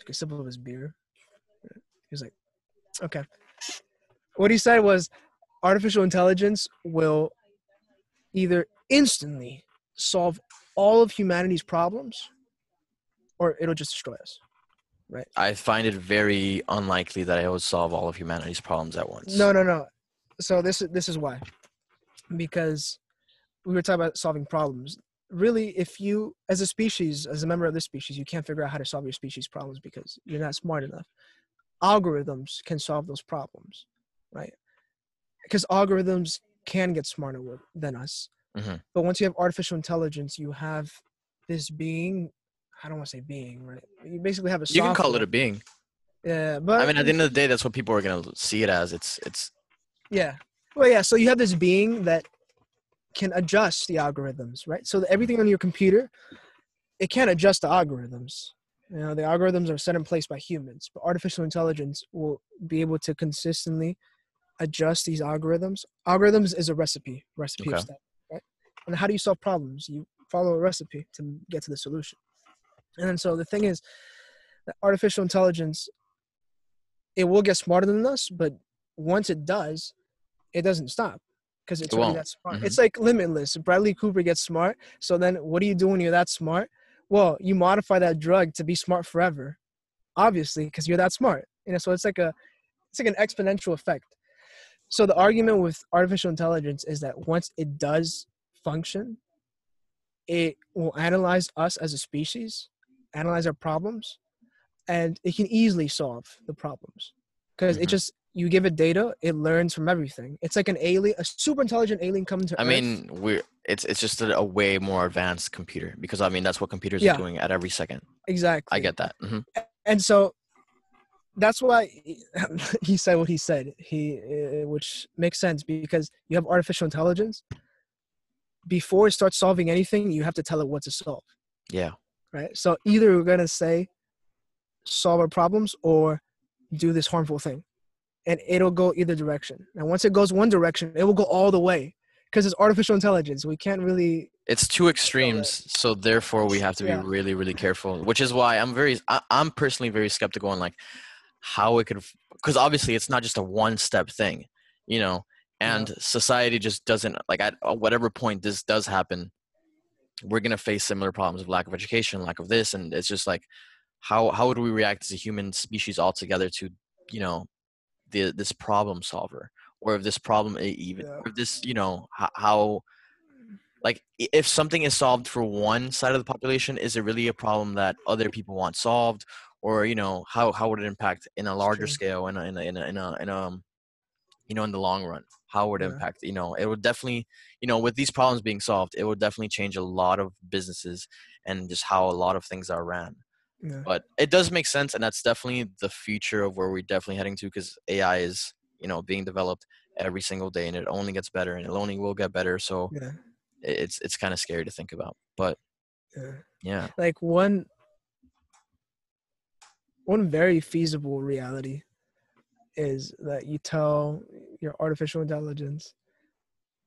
took a sip of his beer. He was like, okay. What he said was, artificial intelligence will either instantly solve all of humanity's problems or it'll just destroy us. Right? I find it very unlikely that I would solve all of humanity's problems at once. No, no, no. So this is this is why. Because we were talking about solving problems. Really, if you, as a species, as a member of this species, you can't figure out how to solve your species problems because you're not smart enough. Algorithms can solve those problems, right? Because algorithms can get smarter than us. Mhm. But once you have artificial intelligence, you have this being. I don't want to say being, right? You basically have a. You can call it a being. Yeah, but I mean, at the end of the day, that's what people are gonna see it as. It's it's Yeah. Well, yeah. So you have this being that can adjust the algorithms, right? So everything on your computer, it can't adjust the algorithms. You know, the algorithms are set in place by humans, but artificial intelligence will be able to consistently adjust these algorithms. Algorithms is a recipe, recipe Okay. of right? And how do you solve problems? You follow a recipe to get to the solution. And then so the thing is that artificial intelligence, it will get smarter than us, but once it does, it doesn't stop because it's It already that smart. Mhm. It's like limitless. Bradley Cooper gets smart. So then what do you do when you're that smart? Well, you modify that drug to be smart forever, obviously, because you're that smart. You know, so it's like a it's like an exponential effect. So the argument with artificial intelligence is that once it does function, it will analyze us as a species, analyze our problems, and it can easily solve the problems because it Mhm. just you give it data, it learns from everything. It's like an alien, a super intelligent alien coming to I Earth. mean, we're it's it's just a, a way more advanced computer because I mean that's what computers Yeah. are doing at every second. exactly. I get that. hmm and so that's why he- said what he said he uh, which makes sense because you have artificial intelligence before it starts solving anything you have to tell it what to solve Yeah. right so either we're going to say solve our problems or do this harmful thing and it'll go either direction and once it goes one direction it will go all the way because it's artificial intelligence we can't really It's two extremes, so therefore we have to be Yeah. really, really careful. Which is why I'm very, I, I'm personally very skeptical on like how it could, because obviously it's not just a one-step thing, you know. Yeah. And society just doesn't like at whatever point this does happen, we're gonna face similar problems of lack of education, lack of this, and it's just like, how how would we react as a human species altogether to, you know, the this problem solver, or if this problem even, Yeah. or if this, you know, how, how like if something is solved for one side of the population is it really a problem that other people want solved or you know how how would it impact in a larger scale in a in a in a, in a, in a um, you know in the long run how would it Yeah. impact you know it would definitely you know with these problems being solved it would definitely change a lot of businesses and just how a lot of things are ran yeah, but it does make sense and that's definitely the future of where we're definitely heading to because ai is you know being developed every single day and it only gets better and it only will get better so yeah, it's it's kind of scary to think about but yeah. yeah like one one very feasible reality is that you tell your artificial intelligence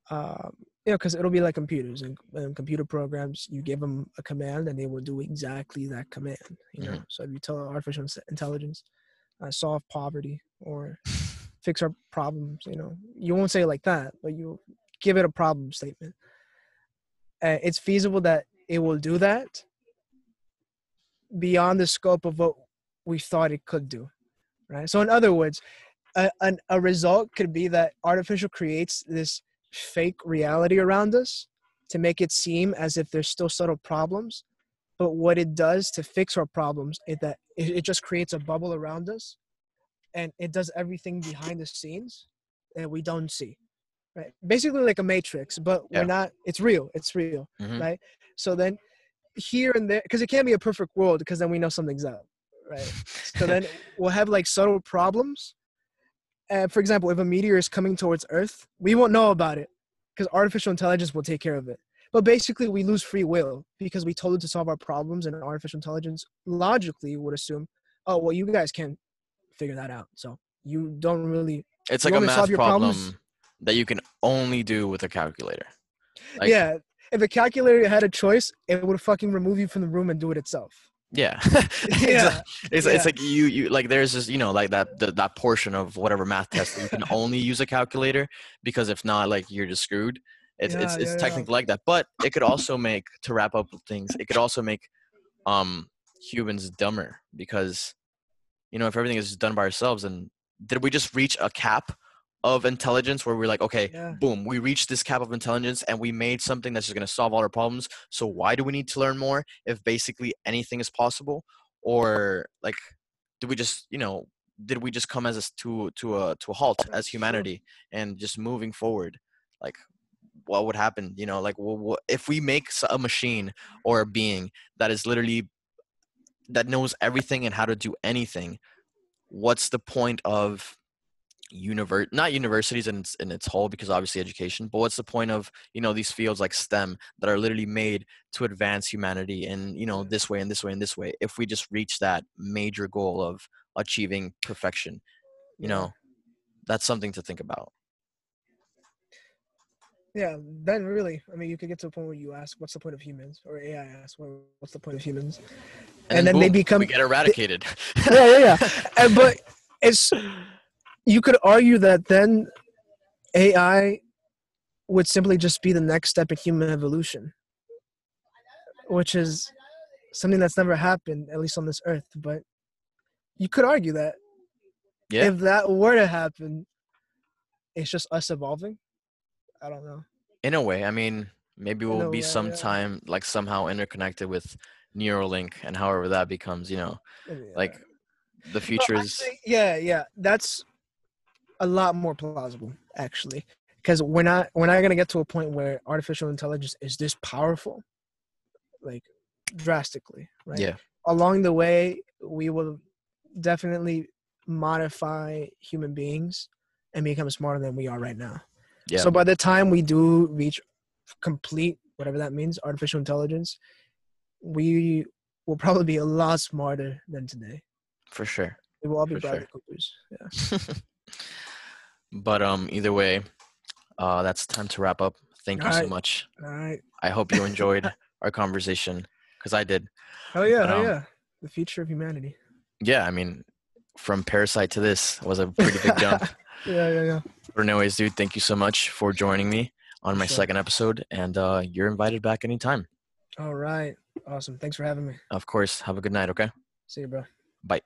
um you know because it'll be like computers and, and computer programs you give them a command and they will do exactly that command you know? So if you tell artificial intelligence uh, solve poverty or fix our problems you know you won't say it like that but you give it a problem statement. Uh, it's feasible that it will do that beyond the scope of what we thought it could do right? So in other words a, an, a result could be that artificial creates this fake reality around us to make it seem as if there's still subtle problems. But what it does to fix our problems is that it, it just creates a bubble around us and it does everything behind the scenes that we don't see right? Basically like a matrix but Yeah. we're not it's real it's real Mhm. right? So then here and there because it can't be a perfect world because then we know something's up right? So then we'll have like subtle problems. Uh, for example if a meteor is coming towards earth we won't know about it because artificial intelligence will take care of it. But basically we lose free will because we told it to solve our problems and artificial intelligence logically would assume oh well you guys can figure that out. So you don't really it's like a want me to solve math problem problems? that you can only do with a calculator. Like- yeah. If a calculator had a choice it would fucking remove you from the room and do it itself yeah yeah it's, Yeah. it's like you you like there's this you know like that the, that portion of whatever math test that you can only use a calculator because if not like you're just screwed it's it's, Yeah, it's yeah. technically like that but it could also make to wrap up things it could also make um humans dumber because you know if everything is done by ourselves and did we just reach a cap of intelligence where we're like okay Yeah. boom we reached this cap of intelligence and we made something that's just going to solve all our problems. So why do we need to learn more if basically anything is possible? Or like did we just you know did we just come as a to to a to a halt as humanity and just moving forward? Like what would happen you know like wha- wha- if we make a machine or a being that is literally that knows everything and how to do anything what's the point of univer- not universities in its, in its whole because obviously education but what's the point of you know these fields like stem that are literally made to advance humanity in you know this way and this way and this way if we just reach that major goal of achieving perfection you know that's something to think about Yeah, then really, I mean, you could get to a point where you ask, "What's the point of humans?" or AI asks, "What- "What's the point of humans?" And then they boom, become- we get eradicated yeah, yeah, yeah. And, but it's you could argue that then AI would simply just be the next step in human evolution, which is something that's never happened, at least on this earth. But you could argue that Yeah. if that were to happen, it's just us evolving. I don't know. in a way i mean maybe we'll be way, yeah. sometime like somehow interconnected with neuralink and however that becomes you know like the future is yeah, yeah, that's a lot more plausible actually, because we're not we're not gonna get to a point where artificial intelligence is this powerful, like drastically, right? yeah Along the way, we will definitely modify human beings and become smarter than we are right now. yeah So by the time we do reach complete whatever that means, artificial intelligence, we will probably be a lot smarter than today. for sure We will all be For sure. Coopers. Yeah. but um either way uh that's time to wrap up thank you so much All right. i hope you enjoyed our conversation because i did Hell yeah, But, hell um, yeah. The future of humanity. yeah i mean from parasite to this was a pretty big jump Yeah, yeah, yeah. but anyways dude thank you so much for joining me on my Sure. second episode and uh you're invited back anytime All right. Awesome. Thanks for having me. of course have a good night okay See you, bro. bye